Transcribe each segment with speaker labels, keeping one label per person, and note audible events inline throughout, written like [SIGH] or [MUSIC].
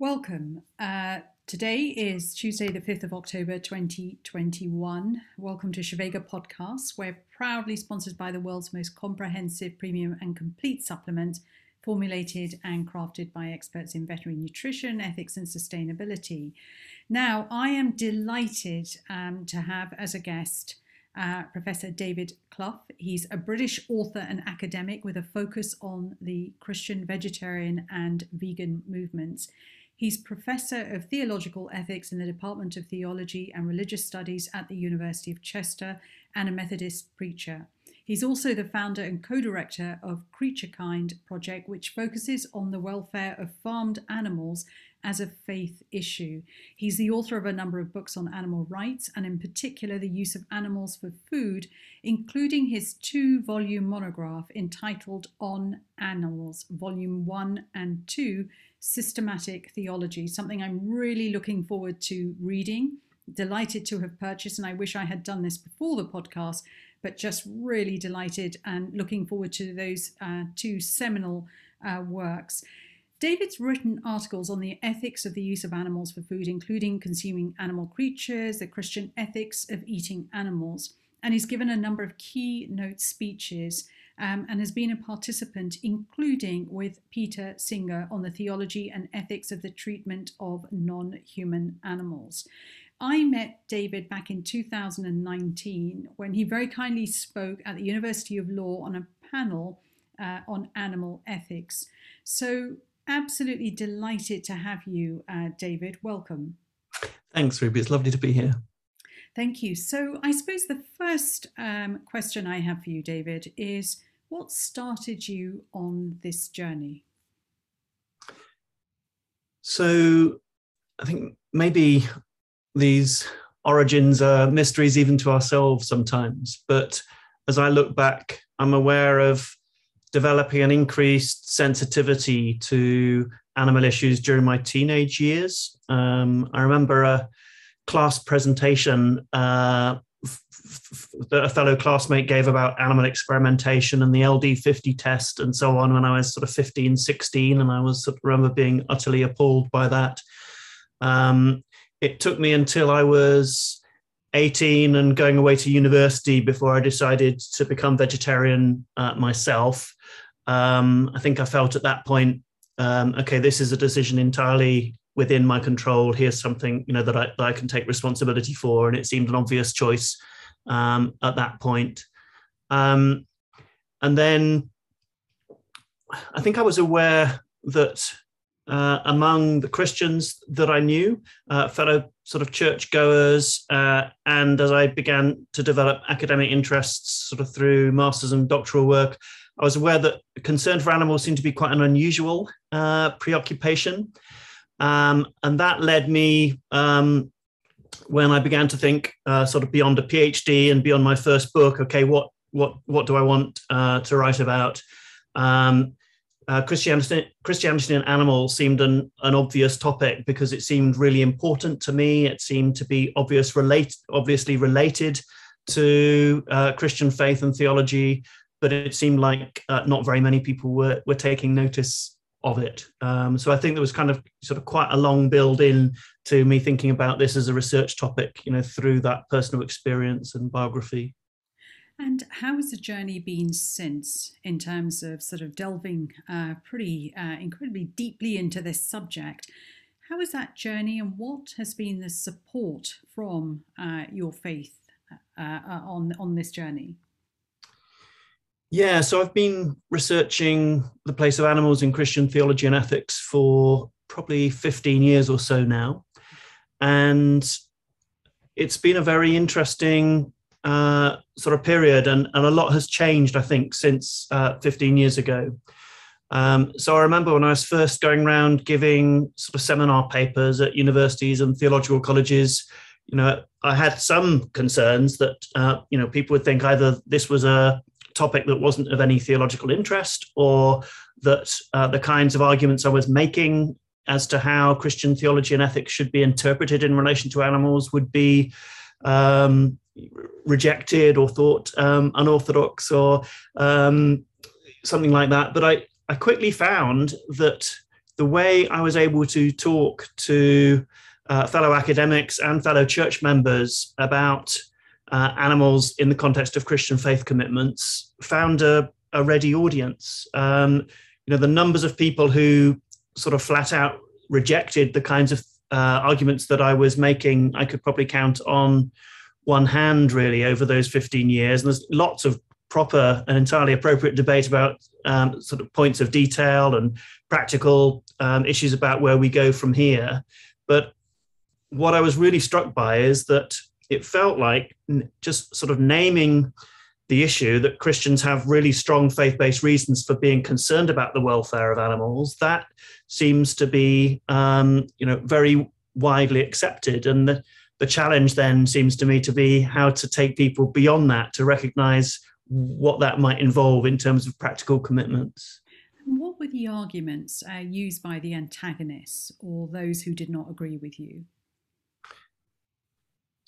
Speaker 1: Welcome. Uh, today is Tuesday, the 5th of October 2021. Welcome to Shavega Podcasts. We're proudly sponsored by the world's most comprehensive, premium, and complete supplement, formulated and crafted by experts in veterinary nutrition, ethics, and sustainability. Now, I am delighted um, to have as a guest uh, Professor David Clough. He's a British author and academic with a focus on the Christian, vegetarian, and vegan movements. He's Professor of Theological Ethics in the Department of Theology and Religious Studies at the University of Chester and a Methodist preacher. He's also the founder and co director of Creature Kind Project, which focuses on the welfare of farmed animals as a faith issue. He's the author of a number of books on animal rights and, in particular, the use of animals for food, including his two volume monograph entitled On Animals, Volume 1 and 2 Systematic Theology, something I'm really looking forward to reading. Delighted to have purchased, and I wish I had done this before the podcast, but just really delighted and looking forward to those uh, two seminal uh, works. David's written articles on the ethics of the use of animals for food, including consuming animal creatures, the Christian ethics of eating animals, and he's given a number of keynote speeches um, and has been a participant, including with Peter Singer, on the theology and ethics of the treatment of non human animals. I met David back in 2019 when he very kindly spoke at the University of Law on a panel uh, on animal ethics. So, absolutely delighted to have you, uh, David. Welcome.
Speaker 2: Thanks, Ruby. It's lovely to be here.
Speaker 1: Thank you. So, I suppose the first um, question I have for you, David, is what started you on this journey?
Speaker 2: So, I think maybe these origins are mysteries even to ourselves sometimes. But as I look back, I'm aware of developing an increased sensitivity to animal issues during my teenage years. Um, I remember a class presentation uh, that a fellow classmate gave about animal experimentation and the LD50 test and so on when I was sort of 15, 16. And I was sort of remember being utterly appalled by that. Um, it took me until I was 18 and going away to university before I decided to become vegetarian uh, myself. Um, I think I felt at that point, um, okay, this is a decision entirely within my control. Here's something you know that I, that I can take responsibility for, and it seemed an obvious choice um, at that point. Um, and then I think I was aware that uh, among the Christians that I knew, uh, fellow sort of churchgoers, uh, and as I began to develop academic interests sort of through masters and doctoral work, I was aware that concern for animals seemed to be quite an unusual uh, preoccupation. Um, and that led me, um, when I began to think uh, sort of beyond a PhD and beyond my first book, okay, what, what, what do I want uh, to write about? Um, uh, Christianity, Christianity and animals seemed an, an obvious topic because it seemed really important to me. It seemed to be obvious relate, obviously related to uh, Christian faith and theology, but it seemed like uh, not very many people were were taking notice of it. Um, so I think there was kind of sort of quite a long build in to me thinking about this as a research topic, you know, through that personal experience and biography.
Speaker 1: And how has the journey been since, in terms of sort of delving uh, pretty uh, incredibly deeply into this subject? How is that journey, and what has been the support from uh, your faith uh, uh, on on this journey?
Speaker 2: Yeah, so I've been researching the place of animals in Christian theology and ethics for probably 15 years or so now. And it's been a very interesting uh, sort of period, and, and a lot has changed, I think, since uh, 15 years ago. Um, so I remember when I was first going around giving sort of seminar papers at universities and theological colleges, you know, I had some concerns that, uh, you know, people would think either this was a topic that wasn't of any theological interest or that uh, the kinds of arguments I was making as to how Christian theology and ethics should be interpreted in relation to animals would be um, rejected or thought um, unorthodox or um, something like that. But I, I quickly found that the way I was able to talk to uh, fellow academics and fellow church members about uh, animals in the context of Christian faith commitments found a, a ready audience. Um, you know, the numbers of people who sort of flat out rejected the kinds of uh, arguments that I was making, I could probably count on one hand really over those 15 years. And there's lots of proper and entirely appropriate debate about um, sort of points of detail and practical um, issues about where we go from here. But what I was really struck by is that it felt like just sort of naming the issue that Christians have really strong faith based reasons for being concerned about the welfare of animals. That seems to be, um, you know, very widely accepted. And the, the challenge then seems to me to be how to take people beyond that to recognize what that might involve in terms of practical commitments.
Speaker 1: What were the arguments uh, used by the antagonists or those who did not agree with you?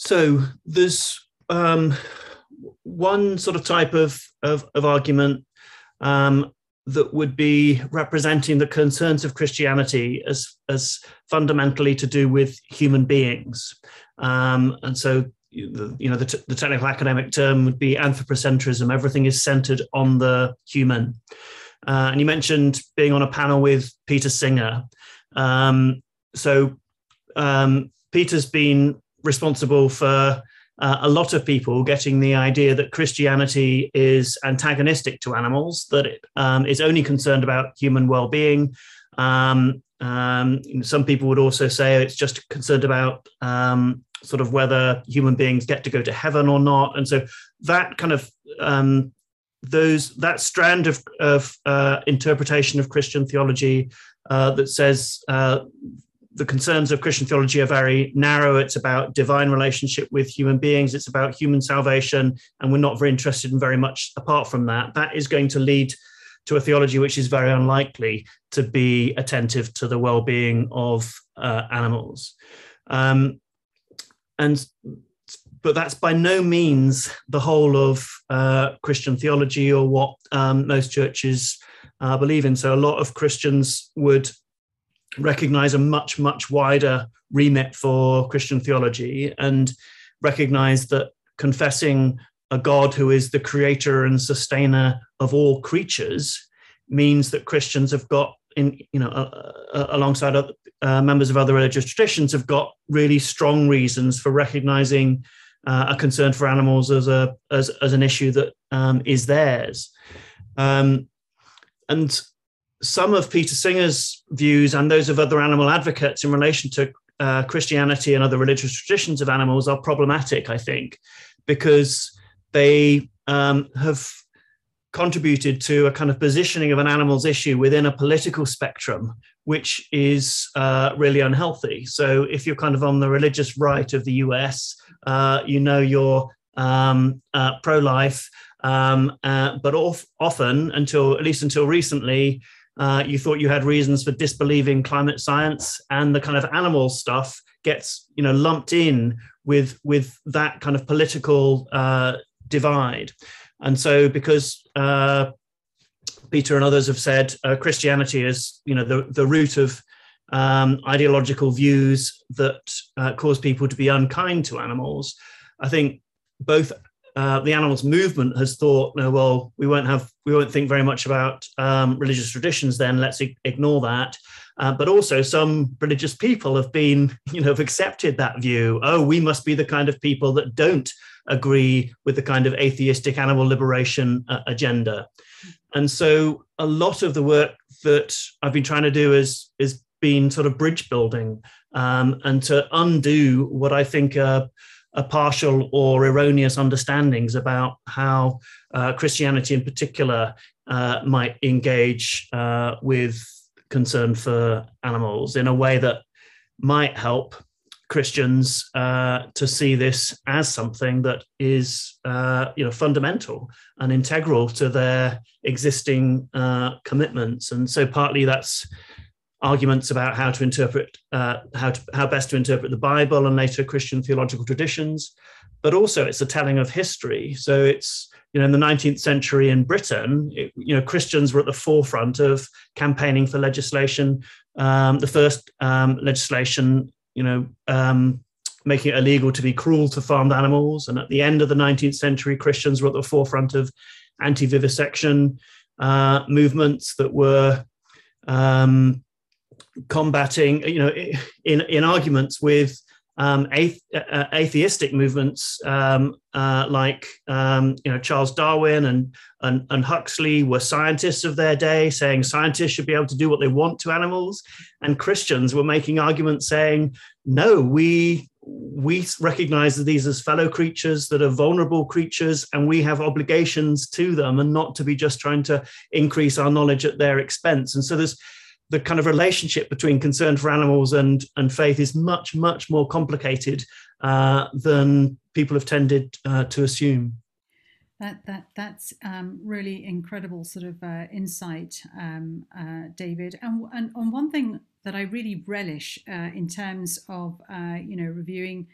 Speaker 2: So there's um, one sort of type of, of, of argument um, that would be representing the concerns of Christianity as, as fundamentally to do with human beings. Um, and so, you know, the, t- the technical academic term would be anthropocentrism. Everything is centered on the human. Uh, and you mentioned being on a panel with Peter Singer. Um, so um, Peter's been responsible for uh, a lot of people getting the idea that Christianity is antagonistic to animals, that it um, is only concerned about human well being. Um, um, some people would also say it's just concerned about um, sort of whether human beings get to go to heaven or not. And so that kind of um, those that strand of, of uh, interpretation of Christian theology uh, that says uh, the concerns of Christian theology are very narrow. It's about divine relationship with human beings. It's about human salvation, and we're not very interested in very much apart from that. That is going to lead to a theology which is very unlikely to be attentive to the well-being of uh, animals. Um, and but that's by no means the whole of uh, Christian theology or what um, most churches uh, believe in. So a lot of Christians would recognize a much, much wider remit for Christian theology and recognize that confessing a God who is the creator and sustainer of all creatures means that Christians have got in you know uh, uh, alongside other, uh, members of other religious traditions have got really strong reasons for recognizing uh, a concern for animals as a as, as an issue that um, is theirs. Um, and some of Peter Singer's views and those of other animal advocates in relation to uh, Christianity and other religious traditions of animals are problematic, I think, because they um, have contributed to a kind of positioning of an animal's issue within a political spectrum, which is uh, really unhealthy. So, if you're kind of on the religious right of the US, uh, you know you're um, uh, pro life. Um, uh, but off, often, until at least until recently, uh, you thought you had reasons for disbelieving climate science and the kind of animal stuff gets you know lumped in with with that kind of political uh, divide. And so because uh, peter and others have said uh, christianity is you know the, the root of um, ideological views that uh, cause people to be unkind to animals i think both uh, the animals movement has thought, no, well, we won't have, we won't think very much about um, religious traditions. Then let's ignore that. Uh, but also, some religious people have been, [LAUGHS] you know, have accepted that view. Oh, we must be the kind of people that don't agree with the kind of atheistic animal liberation uh, agenda. And so, a lot of the work that I've been trying to do is is been sort of bridge building um, and to undo what I think are partial or erroneous understandings about how uh, Christianity in particular uh, might engage uh, with concern for animals in a way that might help Christians uh, to see this as something that is, uh, you know, fundamental and integral to their existing uh, commitments. And so, partly that's arguments about how to interpret uh, how to, how best to interpret the Bible and later Christian theological traditions, but also it's a telling of history. So it's you know in the 19th century in Britain, it, you know Christians were at the forefront of campaigning for legislation um, the first um, legislation, you know, um, making it illegal to be cruel to farmed animals. And at the end of the 19th century, Christians were at the forefront of anti-vivisection uh, movements that were um, combating, you know, in in arguments with um, athe- uh, atheistic movements um, uh, like um, you know Charles Darwin and, and and Huxley were scientists of their day, saying scientists should be able to do what they want to animals, and Christians were making arguments saying no, we we recognize these as fellow creatures that are vulnerable creatures, and we have obligations to them, and not to be just trying to increase our knowledge at their expense. And so there's the kind of relationship between concern for animals and and faith is much much more complicated uh, than people have tended uh, to assume.
Speaker 1: That that that's um, really incredible sort of uh, insight, um, uh, David. And and on one thing that I really relish uh, in terms of uh, you know reviewing.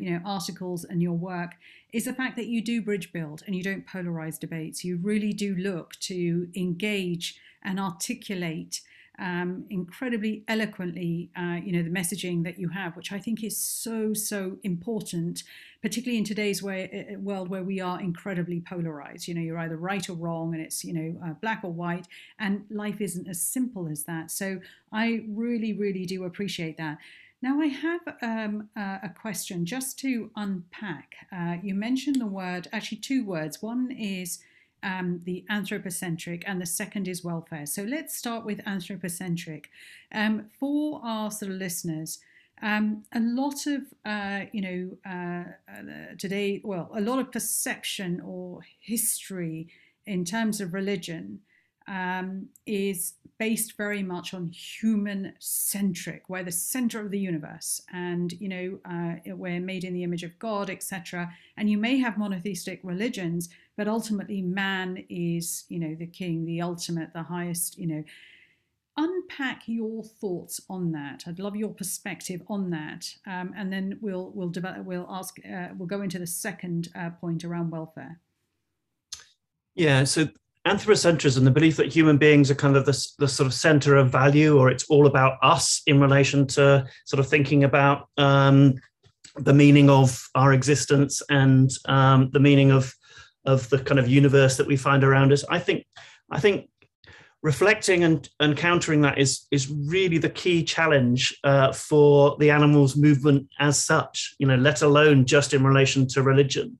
Speaker 1: you know articles and your work is the fact that you do bridge build and you don't polarize debates you really do look to engage and articulate um, incredibly eloquently, uh, you know, the messaging that you have, which I think is so, so important, particularly in today's way, uh, uh, world where we are incredibly polarized. You know, you're either right or wrong, and it's, you know, uh, black or white, and life isn't as simple as that. So I really, really do appreciate that. Now, I have um, uh, a question just to unpack. Uh, you mentioned the word, actually, two words. One is um, the anthropocentric, and the second is welfare. So let's start with anthropocentric. Um, for our sort of listeners, um, a lot of, uh, you know, uh, uh, today, well, a lot of perception or history in terms of religion um, is based very much on human centric. We're the center of the universe, and you know uh, we're made in the image of God, etc. And you may have monotheistic religions, but ultimately man is, you know, the king, the ultimate, the highest. You know, unpack your thoughts on that. I'd love your perspective on that, um, and then we'll we'll develop, we'll ask uh, we'll go into the second uh, point around welfare.
Speaker 2: Yeah, so anthropocentrism, the belief that human beings are kind of the, the sort of center of value, or it's all about us in relation to sort of thinking about um, the meaning of our existence and um, the meaning of of the kind of universe that we find around us. I think I think reflecting and, and countering that is is really the key challenge uh, for the animals movement as such you know let alone just in relation to religion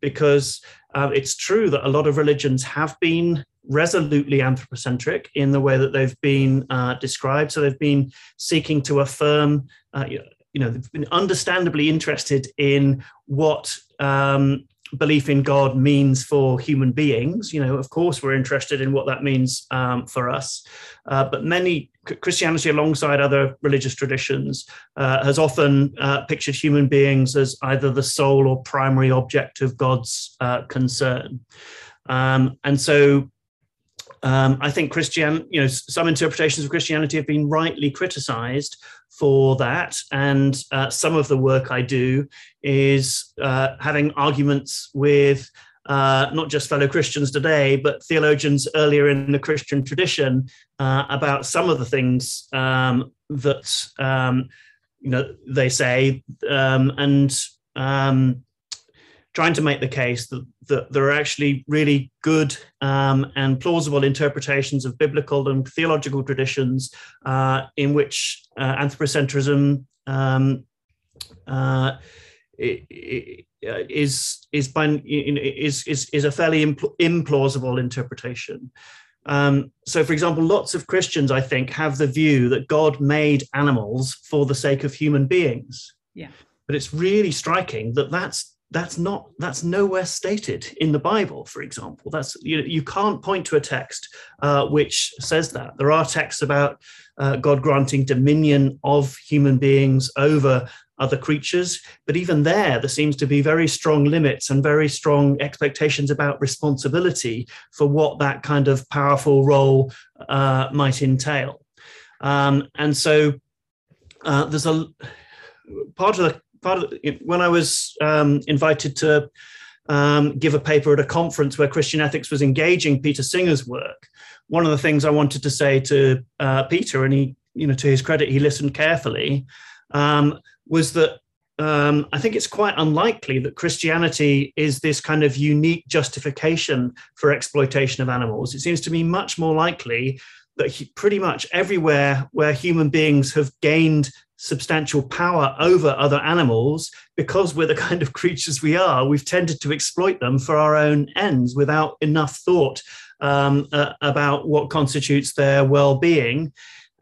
Speaker 2: because uh, it's true that a lot of religions have been resolutely anthropocentric in the way that they've been uh, described. So they've been seeking to affirm, uh, you know, they've been understandably interested in what um, belief in God means for human beings. You know, of course, we're interested in what that means um, for us. Uh, but many Christianity, alongside other religious traditions, uh, has often uh, pictured human beings as either the sole or primary object of God's uh, concern. Um, and so um, I think Christian, you know, some interpretations of Christianity have been rightly criticized for that. And uh, some of the work I do is uh, having arguments with uh, not just fellow Christians today, but theologians earlier in the Christian tradition uh, about some of the things um, that um, you know they say, um, and um, trying to make the case that, that there are actually really good um, and plausible interpretations of biblical and theological traditions uh, in which uh, anthropocentrism um, uh, is is by is is is a fairly implausible interpretation. Um, so, for example, lots of Christians, I think, have the view that God made animals for the sake of human beings.
Speaker 1: Yeah.
Speaker 2: But it's really striking that that's that's not that's nowhere stated in the bible for example. That's you, you can't point to a text uh, which says that. There are texts about uh, god granting dominion of human beings over other creatures but even there there seems to be very strong limits and very strong expectations about responsibility for what that kind of powerful role uh, might entail. Um, and so uh, there's a part of the part of when I was um, invited to um, give a paper at a conference where Christian ethics was engaging Peter Singer's work, one of the things I wanted to say to uh, Peter, and he you know, to his credit, he listened carefully, um, was that um, I think it's quite unlikely that Christianity is this kind of unique justification for exploitation of animals. It seems to me much more likely that pretty much everywhere where human beings have gained substantial power over other animals, because we're the [LAUGHS] kind of creatures we are, we've tended to exploit them for our own ends without enough thought um, uh, about what constitutes their well being.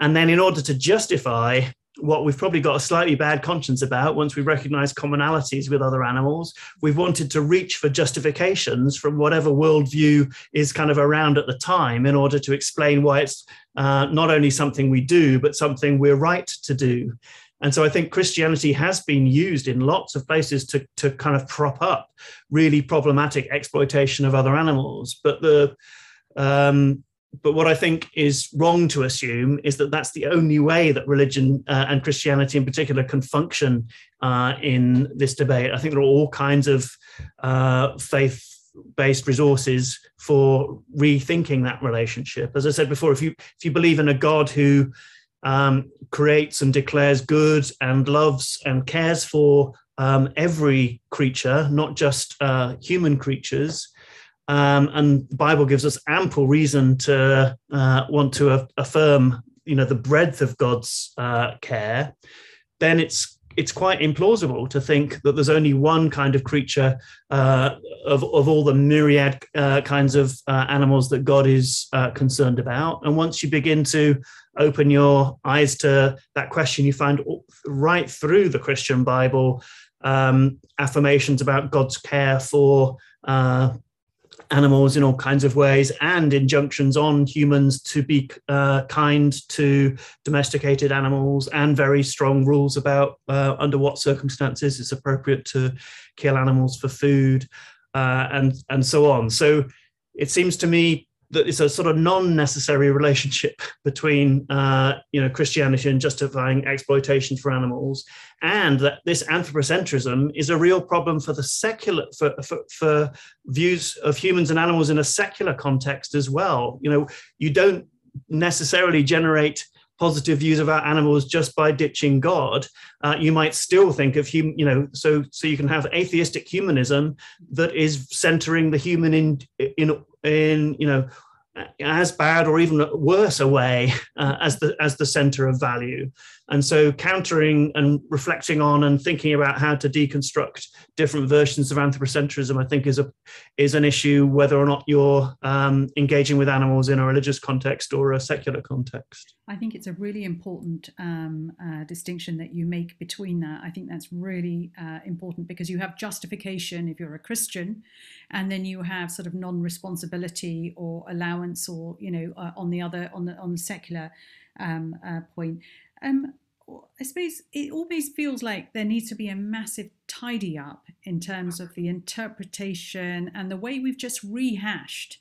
Speaker 2: And then, in order to justify what we've probably got a slightly bad conscience about once we recognize commonalities with other animals. We've wanted to reach for justifications from whatever worldview is kind of around at the time in order to explain why it's uh, not only something we do, but something we're right to do. And so I think Christianity has been used in lots of places to, to kind of prop up really problematic exploitation of other animals. But the um, but what I think is wrong to assume is that that's the only way that religion uh, and Christianity in particular can function uh, in this debate. I think there are all kinds of uh, faith based resources for rethinking that relationship. As I said before, if you if you believe in a God who um, creates and declares good and loves and cares for um, every creature, not just uh, human creatures, um, and the Bible gives us ample reason to uh, want to affirm, you know, the breadth of God's uh, care. Then it's it's quite implausible to think that there's only one kind of creature uh, of, of all the myriad uh, kinds of uh, animals that God is uh, concerned about. And once you begin to open your eyes to that question, you find right through the Christian Bible um, affirmations about God's care for uh, animals in all kinds of ways and injunctions on humans to be uh, kind to domesticated animals and very strong rules about uh, under what circumstances it's appropriate to kill animals for food uh, and and so on. So it seems to me that it's a sort of non-necessary relationship between uh, you know Christianity and justifying exploitation for animals, and that this anthropocentrism is a real problem for the secular for, for, for views of humans and animals in a secular context as well. You know, you don't necessarily generate positive views about animals just by ditching God, uh, you might still think of human, you know, so so you can have atheistic humanism that is centering the human in in in you know as bad or even worse a way uh, as the as the center of value. And so countering and reflecting on and thinking about how to deconstruct different versions of anthropocentrism i think is a is an issue whether or not you're um, engaging with animals in a religious context or a secular context.
Speaker 1: I think it's a really important um, uh, distinction that you make between that. I think that's really uh, important because you have justification if you're a christian and then you have sort of non-responsibility or allowance or you know uh, on the other on the on the secular um, uh, point um, I suppose it always feels like there needs to be a massive tidy up in terms of the interpretation and the way we've just rehashed,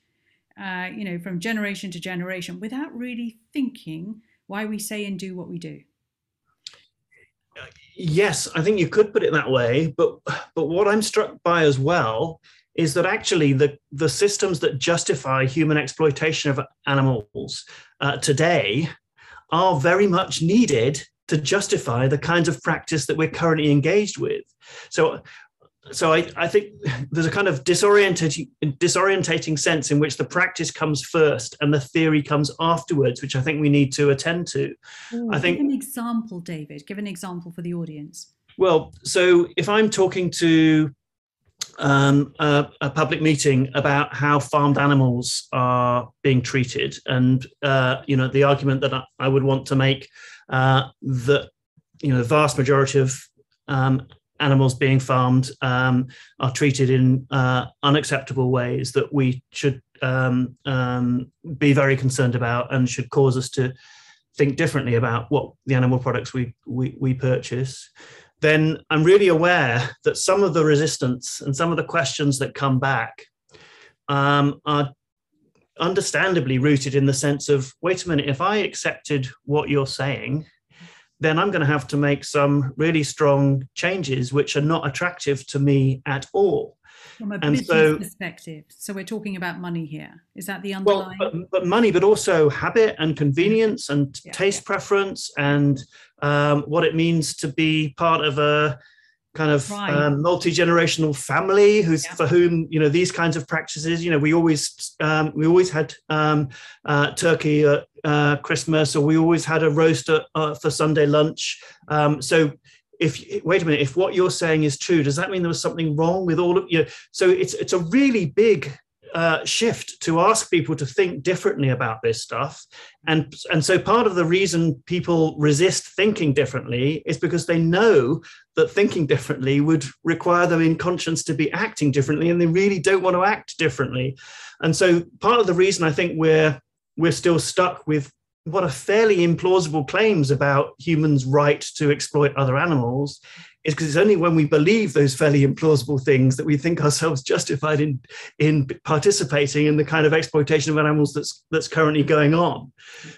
Speaker 1: uh, you know, from generation to generation without really thinking why we say and do what we do.
Speaker 2: Yes, I think you could put it that way, but but what I'm struck by as well is that actually the, the systems that justify human exploitation of animals uh, today are very much needed to justify the kinds of practice that we're currently engaged with. So, so I, I think there's a kind of disorientating, disorientating sense in which the practice comes first and the theory comes afterwards, which I think we need to attend to.
Speaker 1: Ooh, I think give an example, David. Give an example for the audience.
Speaker 2: Well, so if I'm talking to um, a, a, public meeting about how farmed animals are being treated, and uh, you know the argument that I, I would want to make uh, that you know the vast majority of um, animals being farmed um, are treated in uh, unacceptable ways that we should um, um, be very concerned about and should cause us to think differently about what the animal products we we, we purchase then I'm really aware that some of the resistance and some of the questions that come back um, are understandably rooted in the sense of wait a minute, if I accepted what you're saying, then I'm going to have to make some really strong changes which are not attractive to me at all.
Speaker 1: From a and business so, perspective, so we're talking about money here. Is that the underlying?
Speaker 2: Well, but, but money, but also habit and convenience and yeah, taste yeah. preference and um, what it means to be part of a kind of right. um, multi-generational family who's yeah. for whom you know these kinds of practices you know we always um, we always had um, uh, turkey at uh, christmas or we always had a roast at, uh, for sunday lunch um, so if wait a minute if what you're saying is true does that mean there was something wrong with all of you so it's it's a really big uh, shift to ask people to think differently about this stuff. And, and so part of the reason people resist thinking differently is because they know that thinking differently would require them in conscience to be acting differently, and they really don't want to act differently. And so part of the reason I think we're we're still stuck with what are fairly implausible claims about humans' right to exploit other animals is because it's only when we believe those fairly implausible things that we think ourselves justified in in participating in the kind of exploitation of animals that's that's currently going on.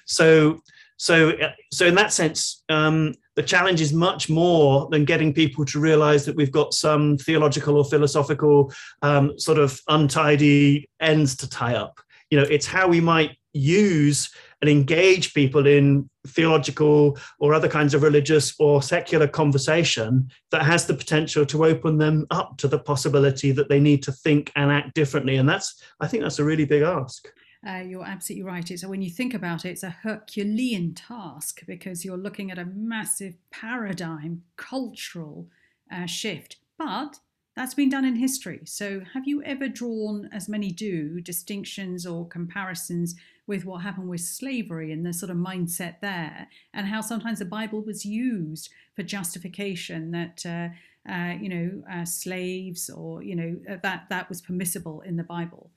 Speaker 2: So so so in that sense, um, the challenge is much more than getting people to realize that we've got some theological or philosophical um, sort of untidy ends to tie up. You know, it's how we might use and engage people in theological or other kinds of religious or secular conversation that has the potential to open them up to the possibility that they need to think and act differently. And that's, I think that's a really big ask.
Speaker 1: Uh, you're absolutely right. It's when you think about it, it's a Herculean task because you're looking at a massive paradigm, cultural uh, shift. But that's been done in history. So, have you ever drawn, as many do, distinctions or comparisons with what happened with slavery and the sort of mindset there, and how sometimes the Bible was used for justification that uh, uh, you know uh, slaves or you know uh, that that was permissible in the Bible.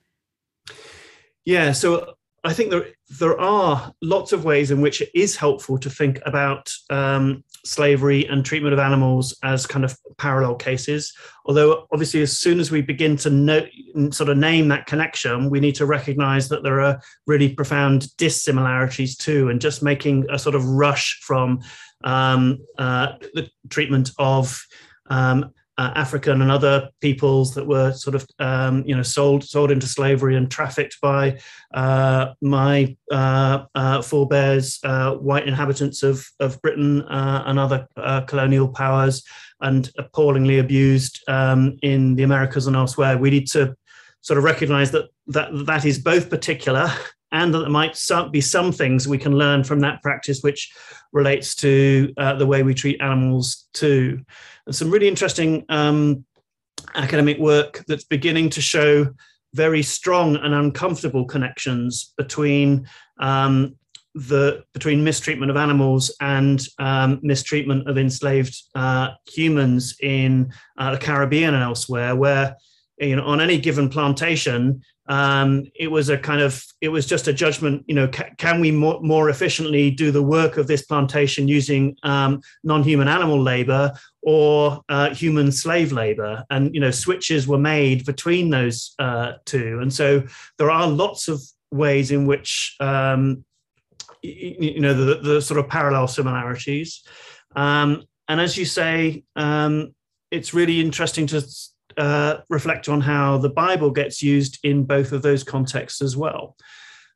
Speaker 2: Yeah, so I think there there are lots of ways in which it is helpful to think about um, slavery and treatment of animals as kind of parallel cases. Although obviously, as soon as we begin to know, sort of name that connection, we need to recognise that there are really profound dissimilarities too, and just making a sort of rush from um, uh, the treatment of um, uh, African and other peoples that were sort of um, you know sold sold into slavery and trafficked by uh, my uh, uh forebears, uh, white inhabitants of of Britain uh, and other colonial powers, and appallingly abused um, in the Americas and elsewhere. We need to sort of recognise that that that is both particular and that there might be some things we can learn from that practice which relates to the way we treat animals too. And some really interesting um, academic work that's beginning to show very strong and uncomfortable connections between um, the between mistreatment of animals and um, mistreatment of enslaved uh, humans in uh, the Caribbean and elsewhere, where you know on any given plantation um, it was a kind of it was just a judgment you know ca- can we more, more efficiently do the work of this plantation using um, non-human animal labor or uh, human slave labor? And you know switches were made between those uh, two. And so there are lots of ways in which um, you, you, know the, the, sort of parallel similarities. Um, and as you say um, it's really interesting to uh, reflect on how the Bible gets used in both of those contexts as well.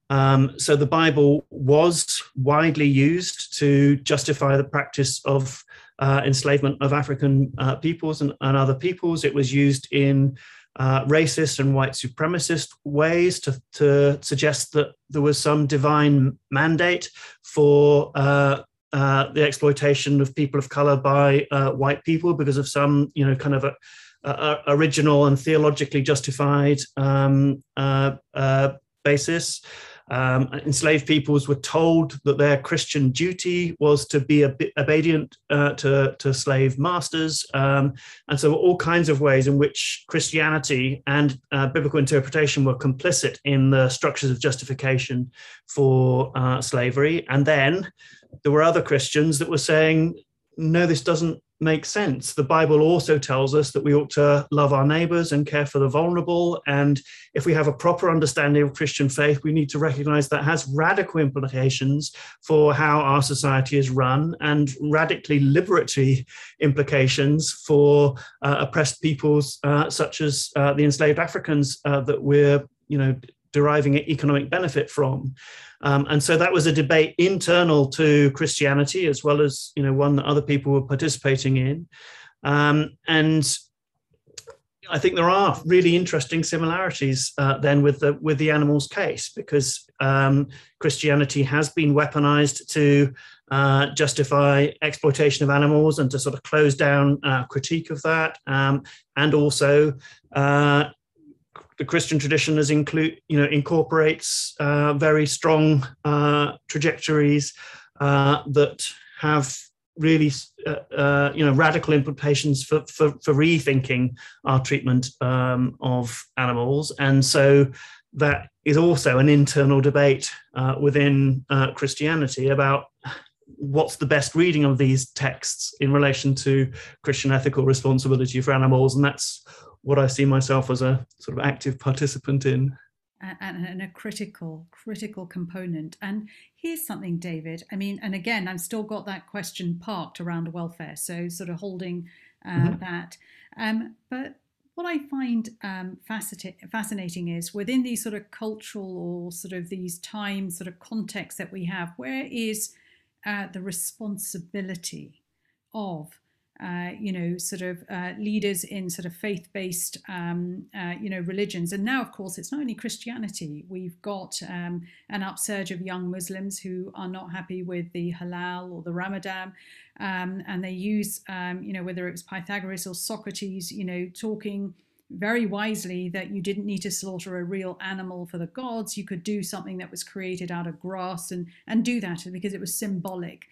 Speaker 2: Um, so the Bible was widely used to justify the practice of uh, enslavement of African uh, peoples and, and, other peoples. It was used in uh, racist and white supremacist ways to, to, suggest that there was some divine mandate for uh, uh, the exploitation of people of color by white people because of some, you know, kind of a uh, original and theologically justified um, uh, uh, basis. Um, enslaved peoples were told that their Christian duty was to be obedient uh, to, to slave masters. Um, and so, all kinds of ways in which Christianity and uh, biblical interpretation were complicit in the structures of justification for uh, slavery. And then there were other Christians that were saying, no, this doesn't makes sense. The Bible also tells us that we ought to love our neighbors and care for the vulnerable. And if we have a proper understanding of Christian faith, we need to recognize that has radical implications for how our society is run and radically liberatory implications for uh, oppressed peoples uh, such as uh, the enslaved Africans uh, that we're, you know, deriving economic benefit from. Um, and so that was a debate internal to Christianity, as well as you know one that other people were participating in. Um, and I think there are really interesting similarities uh, then with the with the animals case because um, Christianity has been weaponized to uh, justify exploitation of animals and to sort of close down uh, critique of that, um, and also uh, the Christian tradition has include you know incorporates uh, very strong uh, trajectories uh, that have really uh, uh, you know radical implications for, for, for rethinking our treatment um, of animals, and so that is also an internal debate uh, within Christianity about what's the best reading of these texts in relation to Christian ethical responsibility for animals, and that's what I see myself as a sort of active participant in.
Speaker 1: And, and, a critical, critical component. And here's something, David. I mean, and again, I've still got that question parked around welfare, so sort of holding uh, mm-hmm. that. Um, but what I find um, fascinating is within these sort of cultural or sort of these time sort of contexts that we have, where is uh, the responsibility of uh, you know, sort of uh, leaders in sort of faith-based, um, uh, you know, religions. And now, of course, it's not only Christianity. We've got um, an upsurge of young Muslims who are not happy with the halal or the Ramadan, um, and they use, um, you know, whether it was Pythagoras or Socrates, you know, talking very wisely that you didn't need to slaughter a real animal for the gods. You could do something that was created out of grass and and do that because it was symbolic.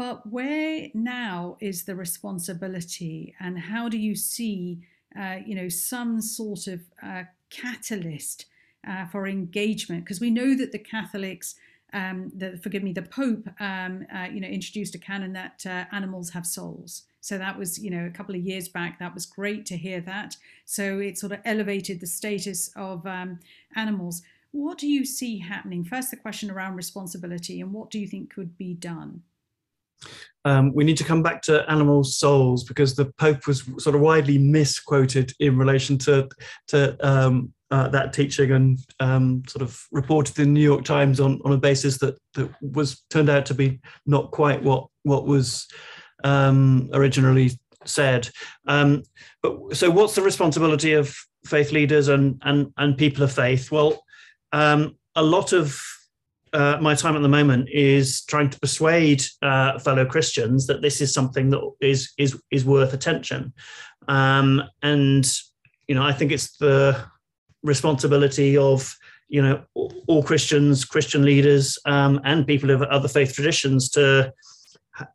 Speaker 1: But where now is the responsibility, and how do you see, uh, you know, some sort of uh, catalyst uh, for engagement? Because we know that the Catholics, um, the, forgive me, the Pope, um, uh, you know, introduced a canon that uh, animals have souls. So that was, you know, a couple of years back. That was great to hear that. So it sort of elevated the status of um, animals. What do you see happening? First, the question around responsibility, and what do you think could be done?
Speaker 2: Um, we need to come back to animal souls because the Pope was sort of widely misquoted in relation to to um, uh, that teaching and um, sort of reported in the New York Times on, on a basis that that was turned out to be not quite what what was um, originally said. Um, but so, what's the responsibility of faith leaders and and and people of faith? Well, um, a lot of uh, my time at the moment is trying to persuade uh, fellow Christians that this is something that is is is worth attention, um, and you know I think it's the responsibility of you know all Christians, Christian leaders, um, and people of other faith traditions to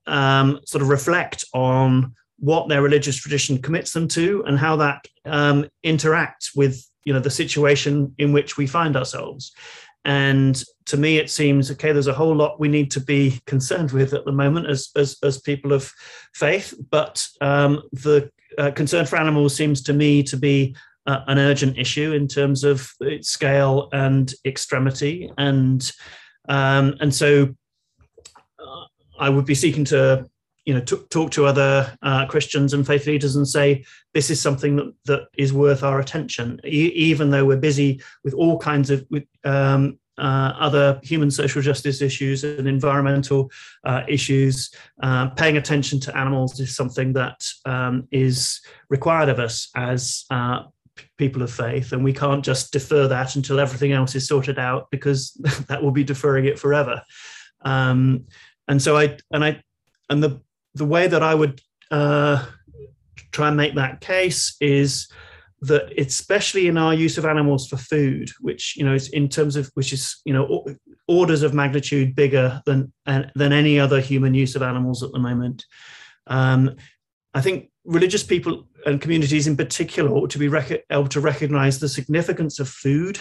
Speaker 2: um, sort of reflect on what their religious tradition commits them to and how that um, interacts with you know the situation in which we find ourselves and to me, it seems okay. There's a whole lot we need to be concerned with at the moment as as, as people of faith, but um, the uh, concern for animals seems to me to be uh, an urgent issue in terms of its scale and extremity, and um, and so uh, I would be seeking to you know t- talk to other uh, Christians and faith leaders and say this is something that, that is worth our attention, e- even though we're busy with all kinds of with, um, uh, other human social justice issues and environmental uh, issues, uh, paying attention to animals is something that um, is required of us as uh, people of faith, and we can't just defer that until everything else is sorted out because [LAUGHS] that will be deferring it forever. Um, and so I and I and the the way that I would uh, try and make that case is that especially in our use of animals for food, which you know is in terms of which is you know orders of magnitude bigger than than any other human use of animals at the moment. Um, I think religious people and communities in particular ought to be rec- able to recognize the significance of food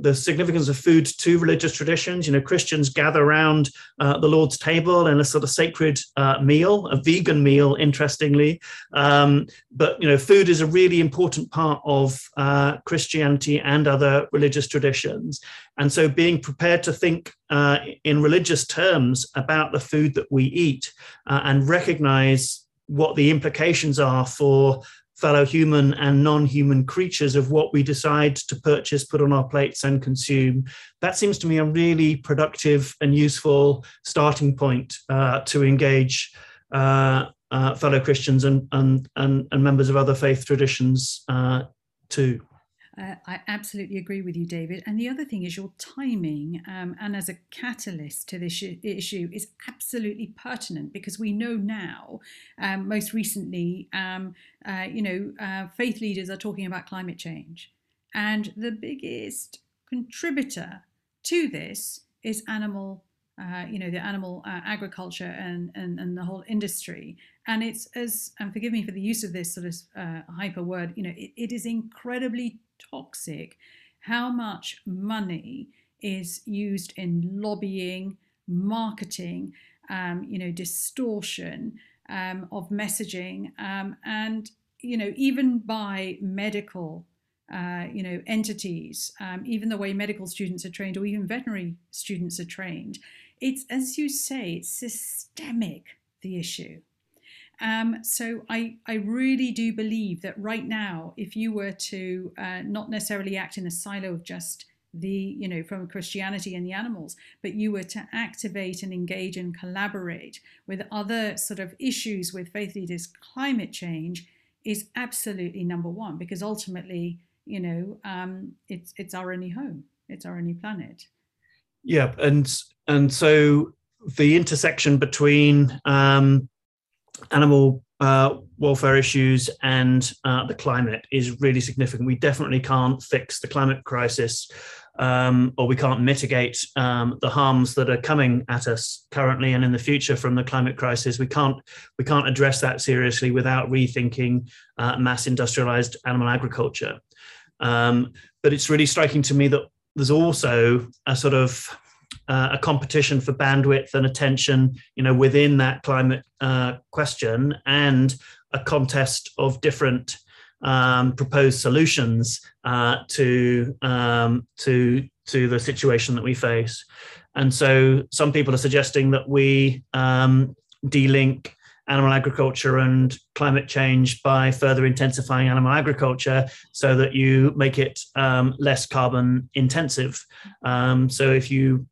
Speaker 2: the significance of food to religious traditions. You know, Christians gather around uh, the Lord's table in a sort of sacred uh, meal, a vegan meal, interestingly. Um, but you know, food is a really important part of uh, Christianity and other religious traditions. And so, being prepared to think uh, in religious terms about the food that we eat uh, and recognize what the implications are for fellow human and non-human creatures of what we decide to purchase put on our plates and consume. That seems to me a really productive and useful starting point uh, to engage uh, uh, fellow christians and, and, and, and, members of other faith traditions uh, too
Speaker 1: uh, I absolutely agree with you, David. And the other thing is your timing, um, and as a catalyst to this issue, is absolutely pertinent because we know now, um, most recently, um, uh, you know, uh, faith leaders are talking about climate change, and the biggest contributor to this is animal. Uh, you know the animal uh, agriculture and, and and the whole industry and it's as and forgive me for the use of this sort of uh, hyper word you know it, it is incredibly toxic, how much money is used in lobbying, marketing, um, you know, distortion um, of messaging, um, and you know, even by medical, uh, you know, entities, um, even the way medical students are trained, or even veterinary students are trained. It's as you say, it's systemic. The issue. Um, so I, I really do believe that right now, if you were to uh, not necessarily act in a silo of just the, you know, from Christianity and the animals, but you were to activate and engage and collaborate with other sort of issues with faith leaders, climate change is absolutely number one because ultimately, you know, um, it's it's our only home, it's our only planet.
Speaker 2: Yeah, and and so the intersection between um, animal uh, welfare issues and uh, the climate is really significant. We definitely can't fix the climate crisis um, or we can't mitigate um, the harms that are coming at us currently and in the future from the climate crisis. We can't we can't address that seriously without rethinking uh, mass industrialized animal agriculture. Um, but it's really striking to me that there's also a sort of uh, a competition for bandwidth and attention, you know, within that climate uh, question, and a contest of different um, proposed solutions uh, to um, to to the situation that we face. And so, some people are suggesting that we um, delink animal agriculture and climate change by further intensifying animal agriculture so that you make it um, less carbon intensive. Um, so if you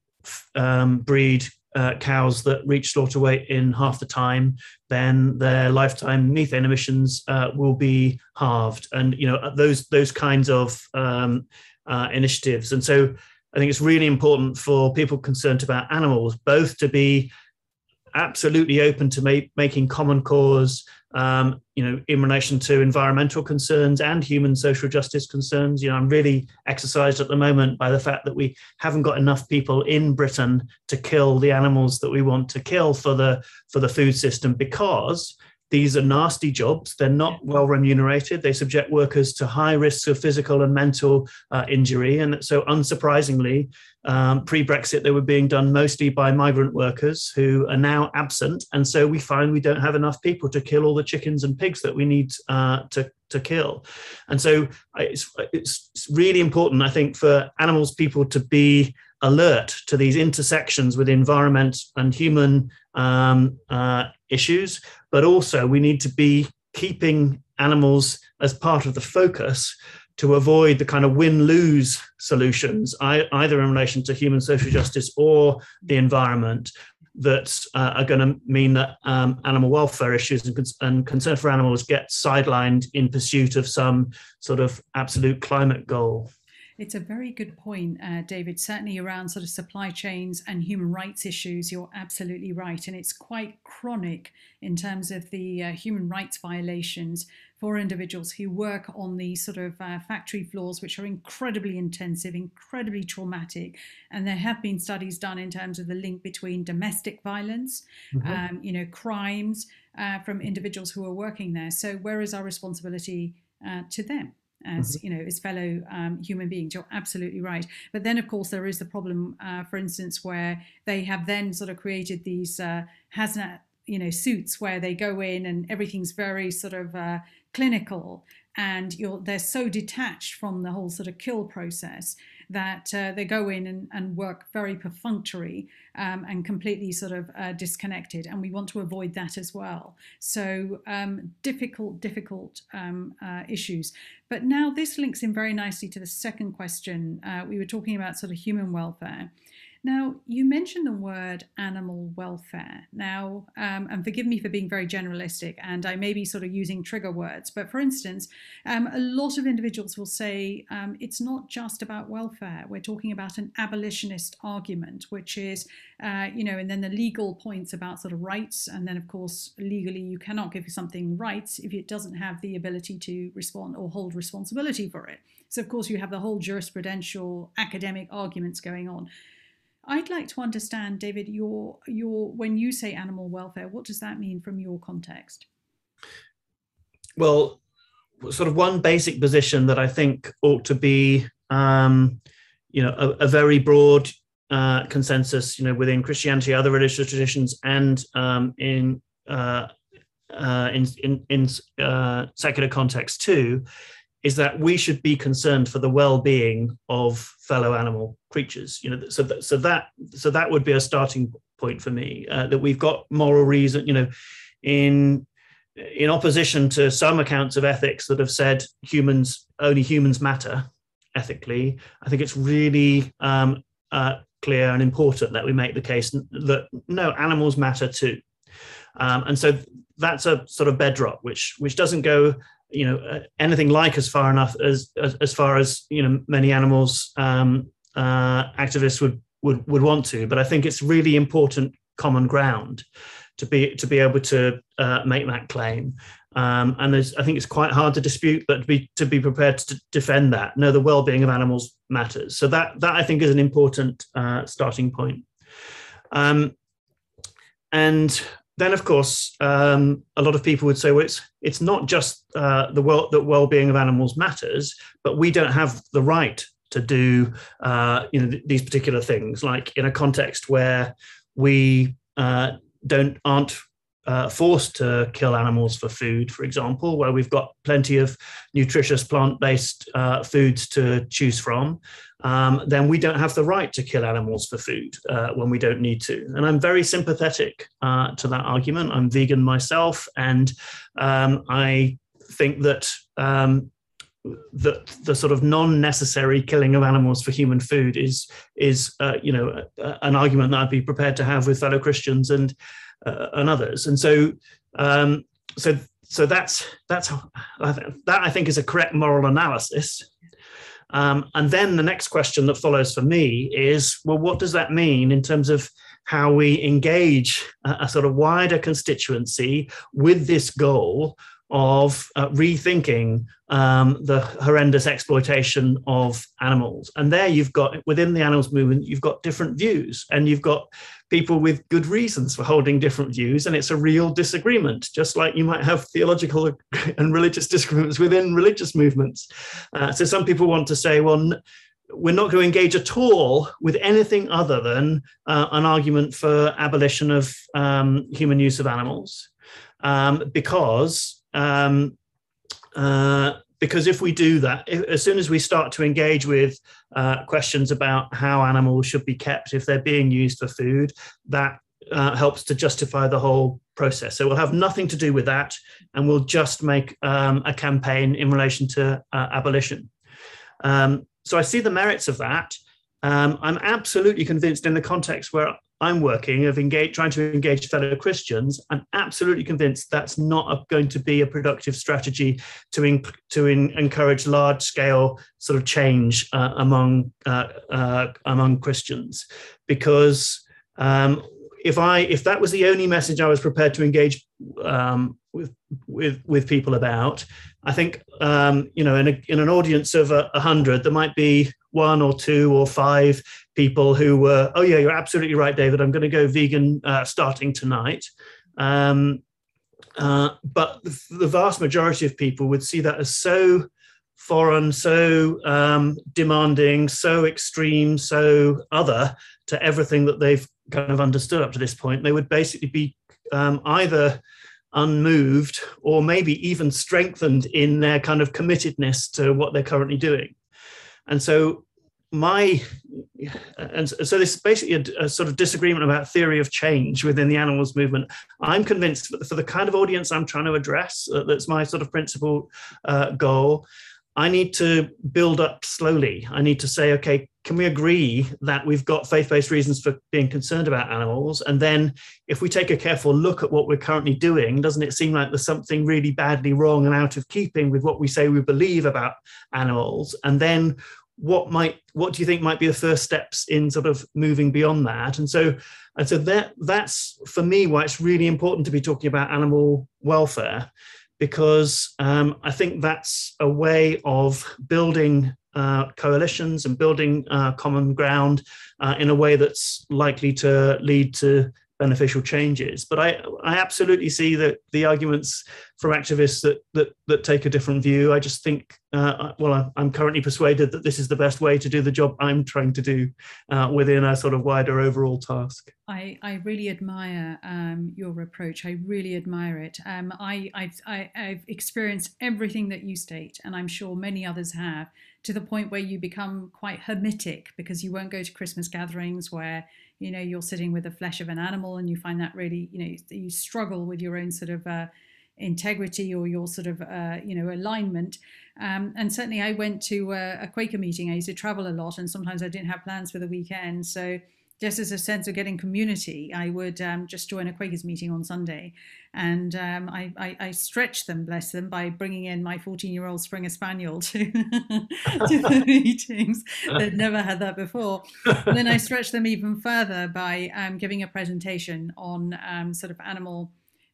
Speaker 2: um, breed uh, cows that reach slaughter weight in half the time, then their lifetime methane emissions uh, will be halved, and you know those those kinds of um, uh, initiatives. And so, I think it's really important for people concerned about animals both to be absolutely open to make, making common cause um, you know, in relation to environmental concerns and human social justice concerns. You know, I'm really exercised at the moment by the fact that we haven't got enough people in Britain to kill the animals that we want to kill for the for the food system because these are nasty jobs. They're not well remunerated. They subject workers to high risks of physical and mental uh, injury. And so, unsurprisingly, um, pre Brexit, they were being done mostly by migrant workers who are now absent. And so, we find we don't have enough people to kill all the chickens and pigs that we need uh, to, to kill. And so, it's, it's really important, I think, for animals people to be alert to these intersections with environment and human um, uh, issues, but also we need to be keeping animals as part of the focus to avoid the kind of win lose solutions, either in relation to human social justice or the environment, that uh, are going to mean that um, animal welfare issues and, and, concern for animals get sidelined in pursuit of some sort of absolute climate goal.
Speaker 1: It's a very good point, uh, David. Certainly around sort of supply chains and human rights issues, you're absolutely right. And it's quite chronic in terms of the uh, human rights violations for individuals who work on these sort of uh, factory floors, which are incredibly intensive, incredibly traumatic. And there have been studies done in terms of the link between domestic violence, mm-hmm. um, you know, crimes uh, from individuals who are working there. So, where is our responsibility uh, to them? As mm-hmm. you know as fellow um, human beings. You're absolutely right. But then of course there is the problem uh, for instance where they have then sort of created these uh, hazmat you know suits where they go in and everything's very sort of uh, clinical and they're so detached from the whole sort of kill process that uh, they go in and, and work very perfunctory um, and completely sort of uh, disconnected. And we want to avoid that as well. So um, difficult, difficult um, uh, issues. But now this links in very nicely to the second question. Uh, we were talking about sort of human welfare. Now, you mentioned the word animal welfare. Now, um, and forgive me for being very generalistic, and I may be sort of using trigger words, but for instance, um, a lot of individuals will say um, it's not just about welfare. We're talking about an abolitionist argument, which is, uh, you know, and then the legal points about sort of rights, and then of course, legally, you cannot give something rights if it doesn't have the ability to respond or hold responsibility for it. So, of course, you have the whole jurisprudential academic arguments going on. I'd like to understand, David, your your when you say animal welfare, what does that mean from your context?
Speaker 2: Well, sort of one basic position that I think ought to be, um, you know, a, a very broad uh, consensus, you know, within Christianity, other religious traditions, and um, in uh, uh, in in, in uh, secular context too, is that we should be concerned for the well-being of fellow animal creatures you know so that so that so that would be a starting point for me uh, that we've got moral reason you know in in opposition to some accounts of ethics that have said humans only humans matter ethically i think it's really um, uh, clear and important that we make the case that no animals matter too. Um, and so that's a sort of bedrock which which doesn't go you know uh, anything like as far enough as, as, as far as you know many animals um, uh, activists would would would want to. But I think it's really important common ground to be to be able to uh, make that claim. Um, and I think it's quite hard to dispute, but to be to be prepared to defend that. No, the well-being of animals matters. So that that I think is an important uh, starting point. Um, and then, of course, um, a lot of people would say, well, it's it's not just uh, the well that well-being of animals matters, but we don't have the right to do uh, you know th- these particular things. Like in a context where we uh, don't aren't uh, forced to kill animals for food, for example, where we've got plenty of nutritious plant-based uh, foods to choose from, um, then we don't have the right to kill animals for food uh, when we don't need to. And I'm very sympathetic uh, to that argument. I'm vegan myself, and um, I think that. Um, the, the sort of non-necessary killing of animals for human food is is uh, you know an argument that I'd be prepared to have with fellow Christians and uh, and others. And so, um, so, so that's that's that I think is a correct moral analysis. Um, and then the next question that follows for me is, well, what does that mean in terms of how we engage a, a sort of wider constituency with this goal of uh, rethinking um, the horrendous exploitation of animals. And there you've got, within the animals movement, you've got different views and you've got people with good reasons for holding different views. And it's a real disagreement, just like you might have theological [LAUGHS] and religious disagreements within religious movements. Uh, so some people want to say, well, we're not going to engage at all with anything other than uh, an argument for abolition of um, human use of animals um, because um, uh, because if we do that, if, as soon as we start to engage with uh, questions about how animals should be kept if they're being used for food, that uh, helps to justify the whole process. So we'll have nothing to do with that, and we'll just make um, a campaign in relation to uh, abolition. Um, so I see the merits of that. Um, I'm absolutely convinced in the context where I'm working of engage, trying to engage fellow Christians, I'm absolutely convinced that's not a, going to be a productive strategy to in, to in, encourage large scale sort of change uh, among uh, uh, among Christians, because um, if I if that was the only message I was prepared to engage um, with with with people about, I think um, you know in a, in an audience of a, hundred there might be one or two or five people who were, oh yeah, you're absolutely right, David. I'm going to go vegan uh, starting tonight. Um, uh, but the, vast majority of people would see that as so foreign, so um, demanding, so extreme, so other to everything that they've kind of understood up to this point, they would basically be um, either unmoved or maybe even strengthened in their kind of committedness to what they're currently doing. And so my and so this is basically a, a, sort of disagreement about theory of change within the animals movement i'm convinced that for the kind of audience i'm trying to address uh, that's my sort of principal uh, goal I need to build up slowly. I need to say, okay, can we agree that we've got faith based reasons for being concerned about animals? And then if we take a careful look at what we're currently doing, doesn't it seem like there's something really badly wrong and out of keeping with what we say we believe about animals? And then what might what do you think might be the first steps in sort of moving beyond that and so and so that that's for me why it's really important to be talking about animal welfare because um, I think that's a way of building uh, coalitions and building uh, common ground uh, in a way that's likely to lead to beneficial changes. But I, I absolutely see that the arguments from activists that that that take a different view. I just think, uh, well, I'm currently persuaded that this is the best way to do the job I'm trying to do uh, within a sort of wider overall task.
Speaker 1: I, I really admire um, your approach. I really admire it. Um, I, I've, I, I've experienced everything that you state, and I'm sure many others have, to the point where you become quite hermetic because you won't go to Christmas gatherings where you know you're sitting with the flesh of an animal and you find that really you know you struggle with your own sort of uh, integrity or your sort of uh, you know alignment um, and certainly i went to a, a, quaker meeting i used to travel a lot and sometimes i didn't have plans for the weekend so just as a sense of getting community, I would um, just join a Quakers meeting on Sunday. And um, I, I, I stretched them, bless them, by bringing in my 14 year old Springer Spaniel to, [LAUGHS] to the [LAUGHS] meetings. They'd never had that before. And then I stretched them even further by um, giving a presentation on um, sort of animal.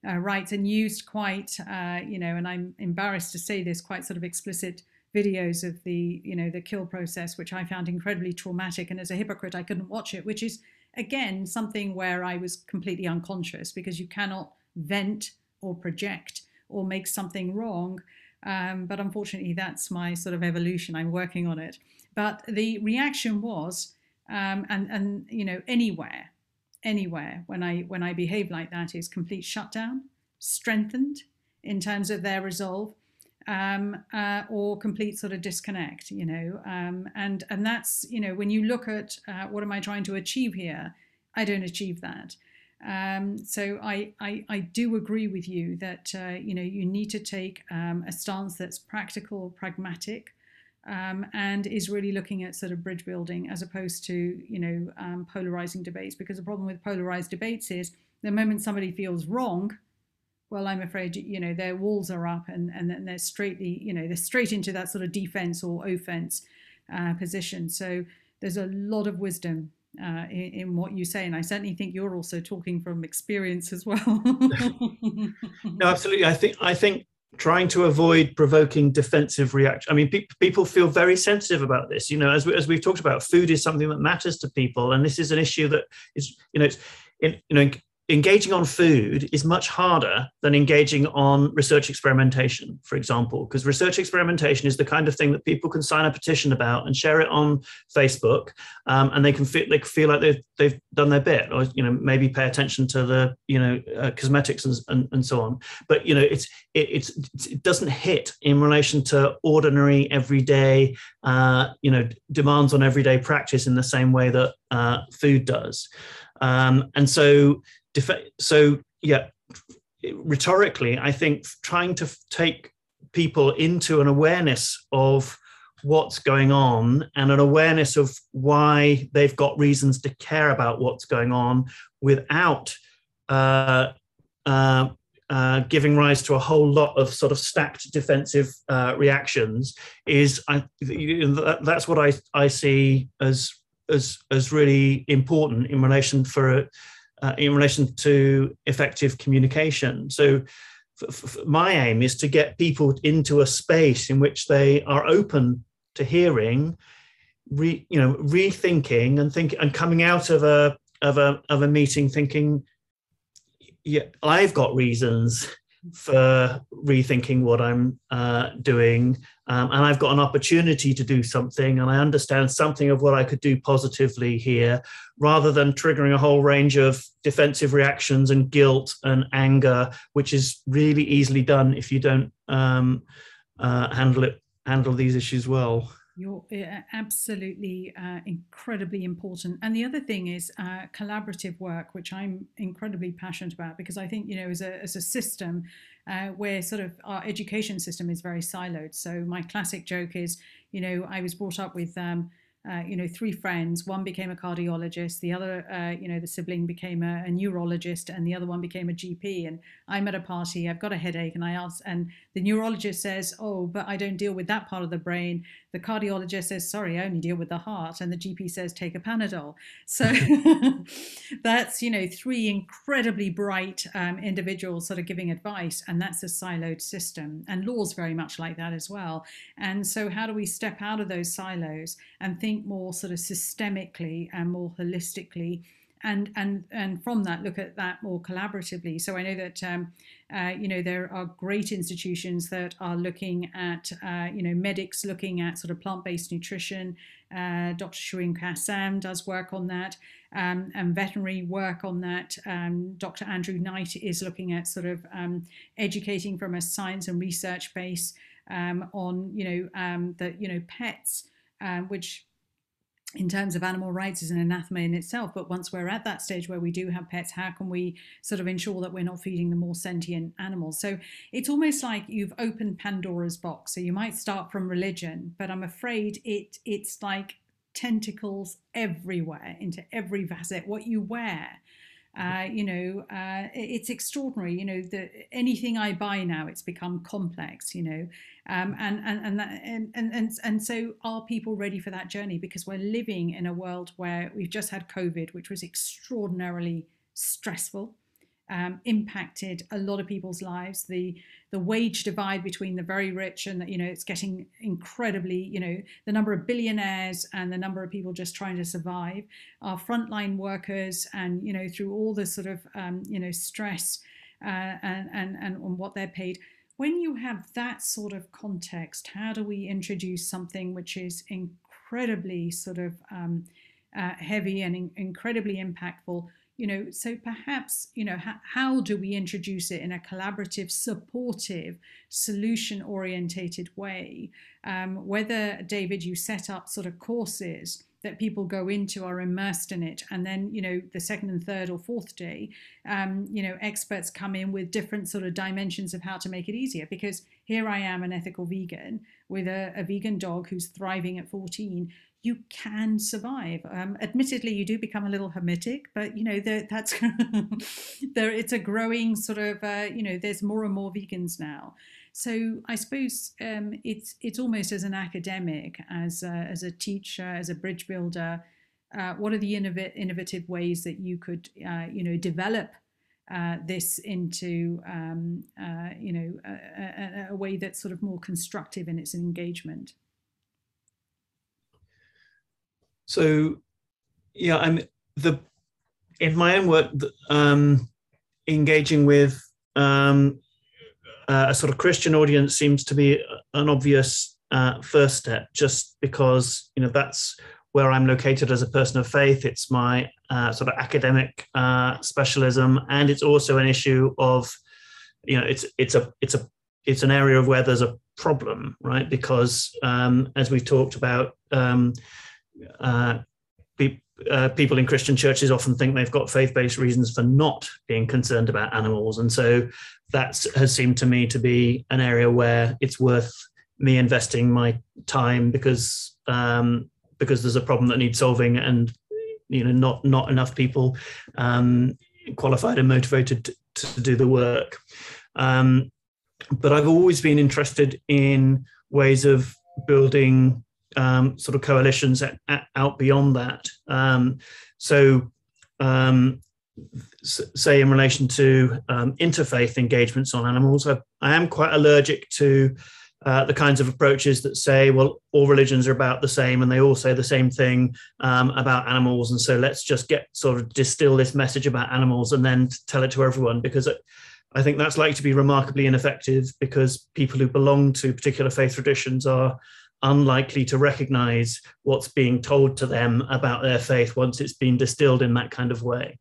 Speaker 1: Uh, rights and used quite, uh, you know, and I'm embarrassed to say this, quite sort of explicit videos of the you know the kill process which i found incredibly traumatic. And as a hypocrite i couldn't watch it which is again something where i was completely unconscious because you cannot vent or project or make something wrong. Um, but unfortunately that's my sort of evolution. I'm working on it. But the reaction was um, and and you know anywhere anywhere when i when i behave like that is complete shutdown strengthened in terms of their resolve um, uh, or complete sort of disconnect, you know. Um, and and that's you know when you look at uh, what am I trying to achieve here, I don't achieve that. Um, so I, I, I do agree with you that uh, you know you need to take um, a stance that's practical, pragmatic, um, and is really looking at sort of bridge building as opposed to you know um, polarizing debates. Because the problem with polarized debates is the moment somebody feels wrong, well, I'm afraid, you know, their walls are up and, and then they're straightly, you know, they're straight into that sort of defense or offense uh, position. So there's a lot of wisdom uh, in, in, what you say. And I certainly think you're also talking from experience as well. [LAUGHS]
Speaker 2: no, absolutely. I think, I think trying to avoid provoking defensive reaction. I mean, pe- people feel very sensitive about this. You know, as, we, as we've talked about, food is something that matters to people. And this is an issue that is, you know, it's, in, you know, engaging on food is much harder than engaging on research experimentation, for example, because research experimentation is the kind of thing that people can sign a petition about and share it on Facebook, um, and they can feel they feel like they've they've done their bit, or you know maybe pay attention to the you know uh, cosmetics and, and, and so on. But you know it's it, it's it doesn't hit in relation to ordinary everyday uh, you know demands on everyday practice in the same way that uh, food does. Um, and so so yeah rhetorically i think trying to take people into an awareness of what's going on and an awareness of why they've got reasons to care about what's going on without uh, uh, uh, giving rise to a whole lot of sort of stacked defensive uh, reactions is I, that's what I, I see as as as really important in relation for uh, in relation to effective communication. So, my aim is to get people into a space in which they are open to hearing, re, you know, rethinking and think and coming out of a of a of a meeting thinking, yeah, I've got reasons for rethinking what I'm uh, doing. Um, and I've got an opportunity to do something, and I understand something of what I could do positively here, rather than triggering a whole range of defensive reactions and guilt and anger, which is really easily done if you don't um, uh, handle it, handle these issues well.
Speaker 1: You're absolutely uh, incredibly important. And the other thing is uh, collaborative work, which I'm incredibly passionate about because I think, you know, as a, as a system uh, where sort of our education system is very siloed. So my classic joke is, you know, I was brought up with, um, uh, you know, three friends. One became a cardiologist. The other, uh, you know, the sibling became a, a, neurologist, and the other one became a GP. And I'm at a party. I've got a headache, and I ask, and the neurologist says, "Oh, but I don't deal with that part of the brain." The cardiologist says, "Sorry, I only deal with the heart," and the GP says, "Take a Panadol." So [LAUGHS] [LAUGHS] that's you know three incredibly bright um, individuals sort of giving advice, and that's a siloed system. And law's very much like that as well. And so, how do we step out of those silos and think think more sort of systemically and more holistically and and and from that look at that more collaboratively. So i know that um, uh, you know there are great institutions that are looking at uh, you know medics looking at sort of plant-based nutrition. Uh, dr Shireen Kassam does work on that um, and veterinary work on that. Um, dr andrew knight is looking at sort of um, educating from a science and research base um, on you know um, that you know pets um, which in terms of animal rights is an anathema in itself. But once we're at that stage where we do have pets, how can we sort of ensure that we're not feeding the more sentient animals? So it's almost like you've opened Pandora's box. So you might start from religion, but I'm afraid it it's like tentacles everywhere into every facet. What you wear, uh, you know, uh, it's extraordinary. You know, the, anything I buy now, it's become complex. You know, um, and and and, that, and and and and so are people ready for that journey? Because we're living in a world where we've just had COVID, which was extraordinarily stressful um, impacted a lot of people's lives. The the wage divide between the very rich and you know it's getting incredibly you know the number of billionaires and the number of people just trying to survive. Our frontline workers and you know through all the sort of um, you know stress uh, and and and on what they're paid. When you have that sort of context, how do we introduce something which is incredibly sort of um, uh, heavy and in- incredibly impactful? You know so perhaps you know ha- how do we introduce it in a collaborative supportive solution orientated way? Um, whether david you set up sort of courses that people go into are immersed in it and then you know the second and third or fourth day um, you know experts come in with different sort of dimensions of how to make it easier. Because here i am an ethical vegan with a, a vegan dog who's thriving at 14 you can survive. Um, admittedly, you do become a little hermetic, but you know that that's [LAUGHS] there. It's a growing sort of uh, you know. There's more and more vegans now, so I suppose um, it's it's almost as an academic, as a, as a teacher, as a bridge builder. Uh, what are the innov- innovative ways that you could uh, you know develop uh, this into um, uh, you know a, a, a way that's sort of more constructive in its engagement?
Speaker 2: So, yeah, I'm the in my own work, um, engaging with um, uh, a sort of Christian audience seems to be an obvious uh, first step, just because you know that's where I'm located as a person of faith. It's my uh, sort of academic uh, specialism, and it's also an issue of, you know, it's it's a it's a it's an area of where there's a problem, right? Because um, as we've talked about, um, uh, pe- uh, people in Christian churches often think they've got faith-based reasons for not being concerned about animals, and so that has seemed to me to be an area where it's worth me investing my time because um, because there's a problem that needs solving, and you know not not enough people um, qualified and motivated to, to do the work. Um, but I've always been interested in ways of building um, sort of coalitions at, at, out beyond that. Um, so, um, say in relation to um, interfaith engagements on animals, I, I am quite allergic to uh, the kinds of approaches that say, well, all religions are about the same and they all say the same thing um, about animals. And so let's just get sort of distill this message about animals and then tell it to everyone because I think that's likely to be remarkably ineffective because people who belong to particular faith traditions are unlikely to recognize what's being told to them about their faith once it's been distilled in that kind of way.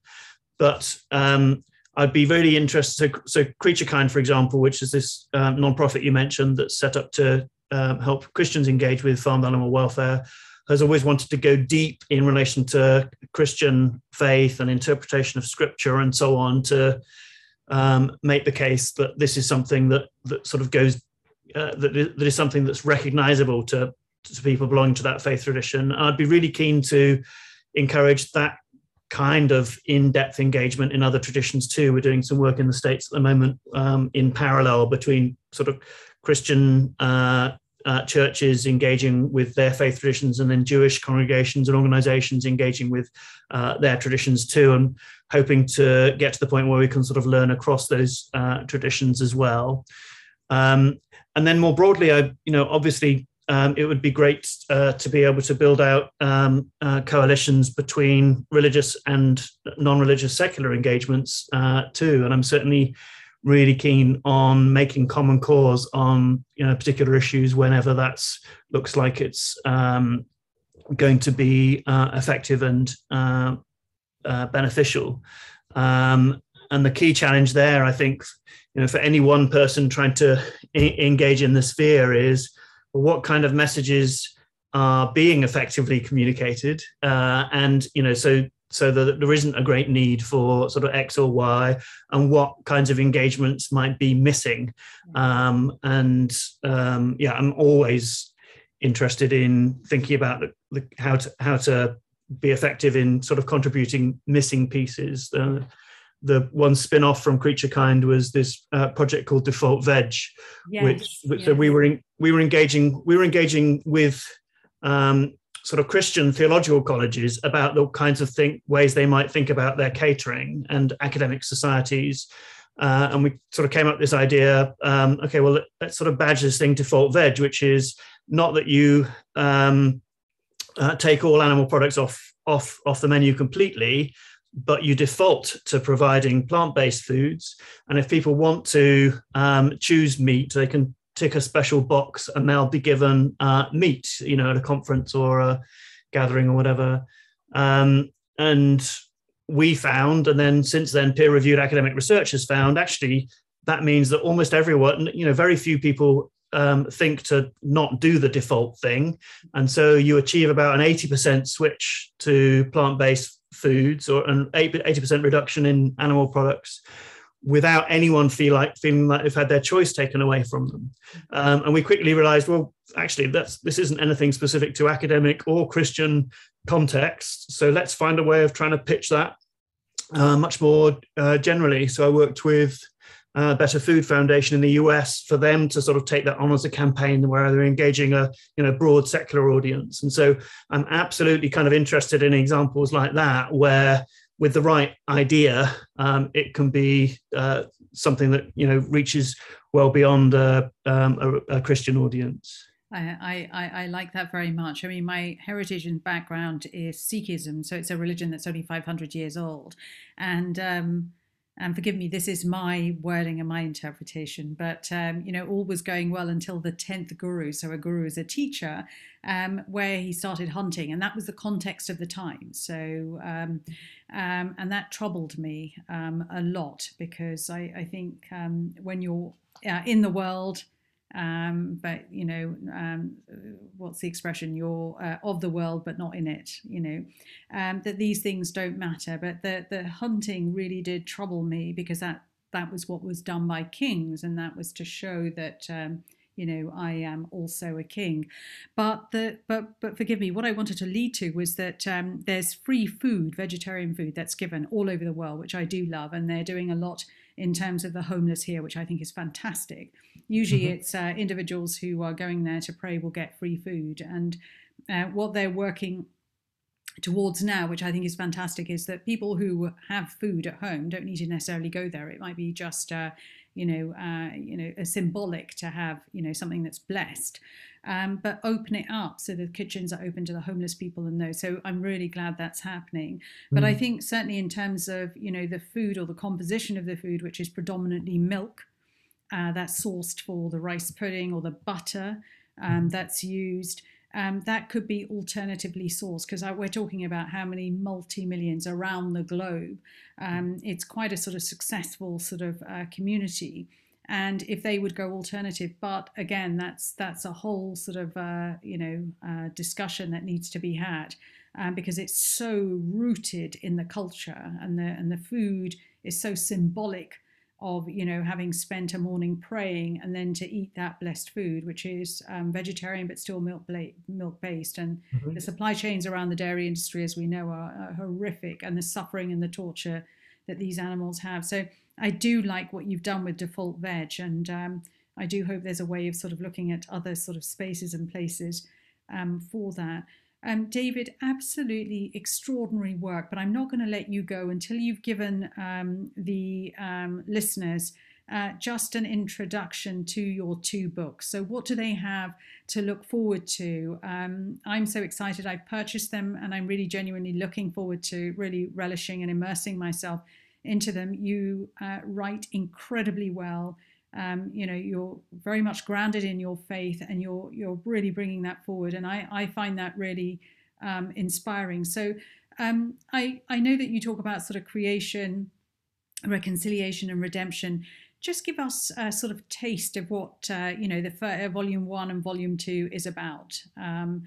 Speaker 2: But um, I'd be really interested. So, so Creature Kind, for example, which is this um, nonprofit you mentioned that's set up to um, help Christians engage with farm animal welfare, has always wanted to go deep in relation to Christian faith and interpretation of scripture and so on to um, make the case that this is something that that sort of goes uh, that, that is something that's recognizable to, to people belonging to that faith tradition. I'd be really keen to encourage that kind of in-depth engagement in other traditions too. We're doing some work in the states at the moment um, in parallel between sort of Christian uh, uh, churches engaging with their faith traditions and then Jewish congregations and organizations engaging with uh, their traditions too, and hoping to get to the point where we can sort of learn across those uh, traditions as well. Um, and then more broadly, I, you know, obviously um, it would be great uh, to be able to build out um, uh, coalitions between religious and non-religious secular engagements uh, too. And I'm certainly really keen on making common cause on you know particular issues whenever that's looks like it's um, going to be uh, effective and uh, uh, beneficial. Um, and the key challenge there, I think, you know, for any one person trying to engage in the sphere is well, what kind of messages are being effectively communicated, uh, and you know, so so that there isn't a great need for sort of X or Y, and what kinds of engagements might be missing. Um, and um, yeah, I'm always interested in thinking about the, the, how to how to be effective in sort of contributing missing pieces. Uh, the one spin-off from Creature Kind was this uh, project called Default Veg, yes, which, which yes. so we were in, we were engaging we were engaging with um, sort of Christian theological colleges about the kinds of think ways they might think about their catering and academic societies. Uh, and we sort of came up with this idea um, okay, well, let's sort of badge this thing default veg, which is not that you um, uh, take all animal products off, off, off the menu completely, but you default to providing plant-based foods. And if people want to um, choose meat, they can tick a special box and they'll be given uh, meat, you know, at a conference or a gathering or whatever. Um, and we found, and then since then, peer reviewed academic research has found actually that means that almost everyone, you know, very few people um, think to not do the default thing. And so you achieve about an 80% switch to plant based foods or an 80% reduction in animal products without anyone feel like feeling like they've had their choice taken away from them. Um, and we quickly realized, well, actually, that's this isn't anything specific to academic or Christian context. So let's find a way of trying to pitch that uh, much more uh, generally. So I worked with uh, Better Food Foundation in the US for them to sort of take that on as a campaign where they're engaging a you know broad secular audience. And so I'm absolutely kind of interested in examples like that where with the right idea, um, it can be uh, something that you know reaches well beyond um, a, a, Christian audience.
Speaker 1: I, I, I like that very much. I mean, my heritage and background is Sikhism, so it's a religion that's only 500 years old, and um, and forgive me, this is my wording and my interpretation, but um, you know, all was going well until the tenth guru. So a guru is a teacher, um, where he started hunting, and that was the context of the time. So, um, um and that troubled me um, a lot because I, I think um, when you're uh, in the world um, but you know um, what's the expression? You're uh, of the world but not in it you know? Um, that these things don't matter but the the hunting really did trouble me because that that was what was done by kings and that was to show that um, you know I am also a king. But the but but forgive me what I wanted to lead to was that um, there's free food vegetarian food that's given all over the world which I do love and they're doing a lot in terms of the homeless here, which I think is fantastic. Usually, mm-hmm. it's uh, individuals who are going there to pray will get free food, and uh, what they're working towards now, which I think is fantastic, is that people who have food at home don't need to necessarily go there. It might be just, uh, you know, uh, you know, a symbolic to have, you know, something that's blessed. Um, but open it up so the kitchens are open to the homeless people and those. So I'm really glad that's happening. But mm. I think certainly in terms of, you know, the food or the composition of the food, which is predominantly milk, uh, that's sourced for the rice pudding or the butter um, mm. that's used um, that could be alternatively sourced because we're talking about how many multi millions around the globe. Um, it's quite a sort of successful sort of uh, community. And if they would go alternative, but again, that's that's a whole sort of uh, you know uh, discussion that needs to be had um, because it's so rooted in the culture and the and the food is so symbolic of you know having spent a morning praying and then to eat that blessed food which is um, vegetarian but still milk bla- milk based and mm-hmm. the supply chains around the dairy industry as we know are, are, horrific and the suffering and the torture that these animals have. So i do like what you've done with default veg and um, i do hope there's a way of sort of looking at other sort of spaces and places um, for that um, David, absolutely extraordinary work, but I'm not going to let you go until you've given um, the um, listeners uh, just an introduction to your two books. So, what do they have to look forward to? Um, I'm so excited. I've purchased them and I'm really genuinely looking forward to really relishing and immersing myself into them. You uh, write incredibly well um, you know you're very much grounded in your faith and you're you're really bringing that forward. And i i find that really um, inspiring. So um, i i know that you talk about sort of creation reconciliation and redemption. Just give us a sort of taste of what uh, you know the uh, volume one and volume two is about. Um,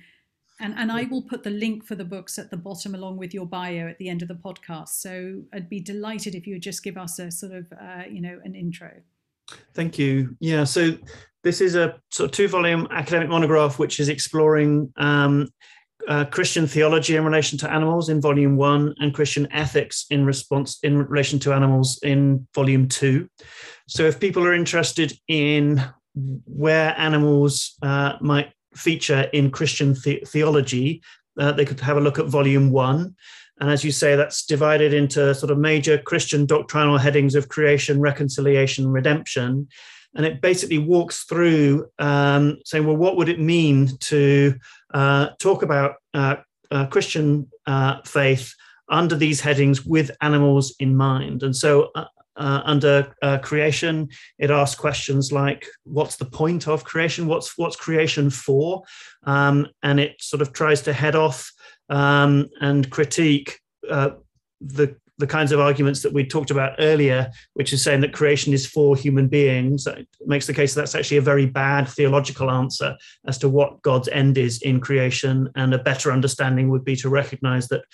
Speaker 1: and, and I will put the link for the books at the bottom along with your bio at the end of the podcast. So I'd be delighted if you would just give us a sort of, uh, you know, an intro.
Speaker 2: Thank you. Yeah, so this is a sort of two volume academic monograph which is exploring um, uh, Christian theology in relation to animals in volume one and Christian ethics in response in relation to animals in volume two. So if people are interested in where animals uh, might feature in Christian the- theology, uh, they could have a look at volume one. And as you say, that's divided into sort of major Christian doctrinal headings of creation, reconciliation, redemption. And it basically walks through um, saying, well, what would it mean to uh, talk about uh, uh, Christian uh, faith under these headings with animals in mind? And so uh, uh, under creation, it asks questions like, "What's the point of creation? What's what's creation for?" Um, and it sort of tries to head off um, and critique uh, the the kinds of arguments that we talked about earlier, which is saying that creation is for human beings, makes the case that that's actually a very bad theological answer as to what God's end is in creation. And a better understanding would be to recognize that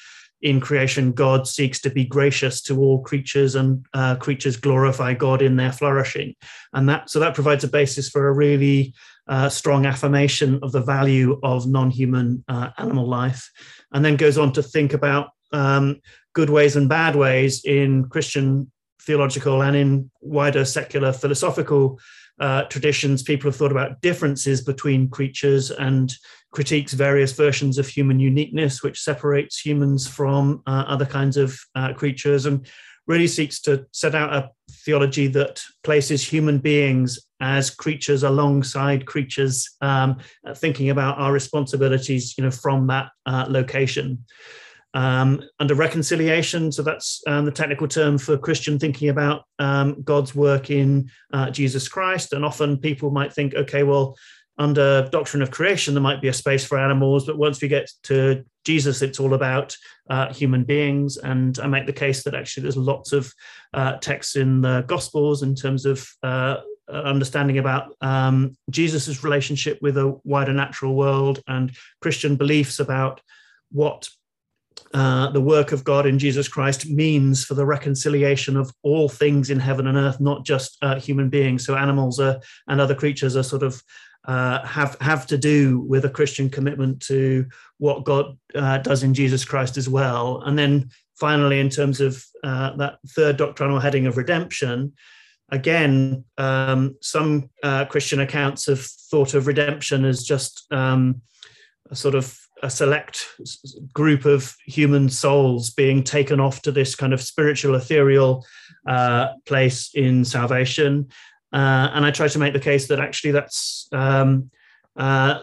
Speaker 2: in creation, God seeks to be gracious to all creatures, and uh, creatures glorify God in their flourishing. And that so that provides a basis for a really uh, strong affirmation of the value of non-human uh, animal life and then goes on to think about um, good ways and bad ways in Christian theological and in wider secular philosophical uh, traditions. People have thought about differences between creatures and critiques various versions of human uniqueness, which separates humans from uh, other kinds of uh, creatures, and really seeks to set out a theology that places human beings as creatures alongside creatures, um, thinking about our responsibilities, you know, from that uh, location. Um, under reconciliation, so that's um, the technical term for Christian thinking about um, God's work in uh, Jesus Christ. And often people might think, okay, well, under doctrine of creation, there might be a space for animals, but once we get to Jesus, it's all about uh, human beings. And I make the case that actually there's lots of uh, texts in the Gospels in terms of uh, understanding about um, Jesus's relationship with a wider natural world and Christian beliefs about what uh, the work of God in Jesus Christ means for the reconciliation of all things in heaven and earth, not just uh, human beings. So animals are, and other creatures are sort of uh, have have to do with a Christian commitment to what God uh, does in Jesus Christ as well. And then finally, in terms of uh, that third doctrinal heading of redemption, again, um, some uh, Christian accounts have thought of redemption as just um, a sort of a select group of human souls being taken off to this kind of spiritual ethereal uh, place in salvation. Uh, and i try to make the case that actually that's um, uh,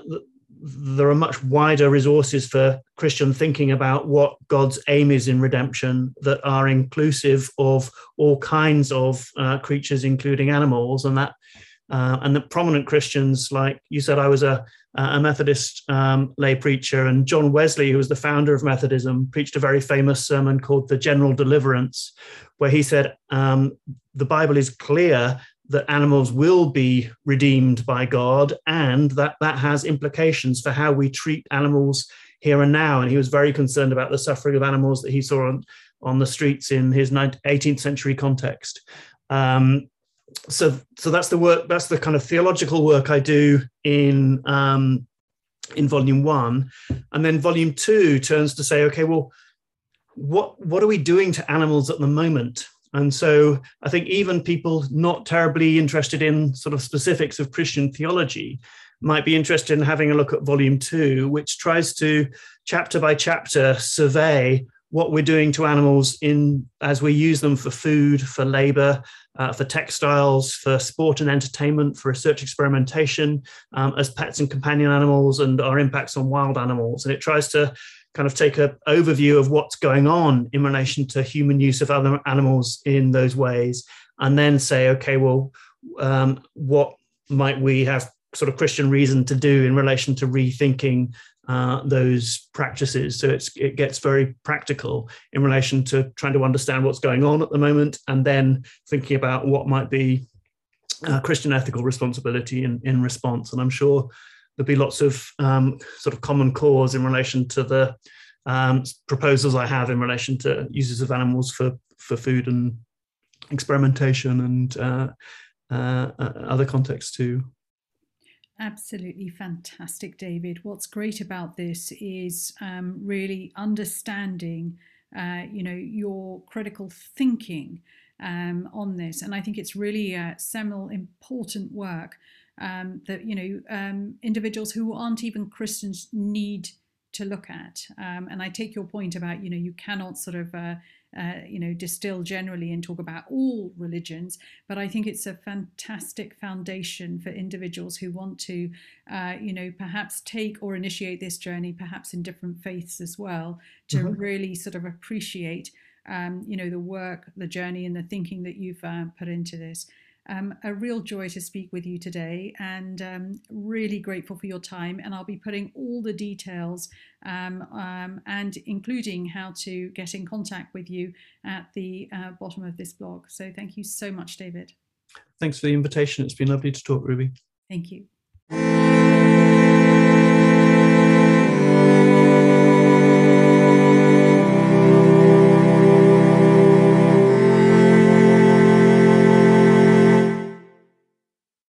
Speaker 2: there are much wider resources for Christian thinking about what God's aim is in redemption that are inclusive of all kinds of uh, creatures, including animals, and that uh, and the prominent Christians, like you said, I was a, a Methodist um, lay preacher, and John Wesley, who was the founder of Methodism, preached a very famous sermon called "The General Deliverance," where he said um, the Bible is clear that animals will be redeemed by God, and that that has implications for how we treat animals here and now. And he was very concerned about the suffering of animals that he saw on, on the streets in his 18th century context. Um, so, so that's the work. That's the kind of theological work I do in um, in volume one, and then volume two turns to say, okay, well, what what are we doing to animals at the moment? And so I think even people not terribly interested in sort of specifics of Christian theology might be interested in having a look at volume two, which tries to chapter by chapter survey what we're doing to animals in as we use them for food, for labor, uh, for textiles, for sport and entertainment, for research experimentation, um, as pets and companion animals, and our impacts on wild animals. And it tries to kind of take an overview of what's going on in relation to human use of other animals in those ways, and then say, okay, well, um, what might we have sort of Christian reason to do in relation to rethinking uh, those practices? So it gets very practical in relation to trying to understand what's going on at the moment, and then thinking about what might be uh, Christian ethical responsibility in, in response. And I'm sure there'll be lots of um, sort of common cause in relation to the um, proposals I have in relation to uses of animals for for food and experimentation and uh, uh, uh other contexts too.
Speaker 1: Absolutely fantastic, David. What's great about this is um, really understanding, uh, you know, your critical thinking um, on this, and I think it's really a seminal, important work um, that you know um, individuals who aren't even Christians need to look at. Um, and I take your point about you know you cannot sort of uh, uh, you know distill generally and talk about all religions, but I think it's a fantastic foundation for individuals who want to uh, you know perhaps take or initiate this journey, perhaps in different faiths as well, to mm-hmm. really sort of appreciate. Um, you know the work, the journey, and the thinking that you've uh, put into this. Um, a real joy to speak with you today and um, really grateful for your time. And I'll be putting all the details um, um and including how to get in contact with you at the uh, bottom of this blog. So thank you so much, David.
Speaker 2: Thanks for the invitation. It's been lovely to talk, Ruby.
Speaker 1: Thank you.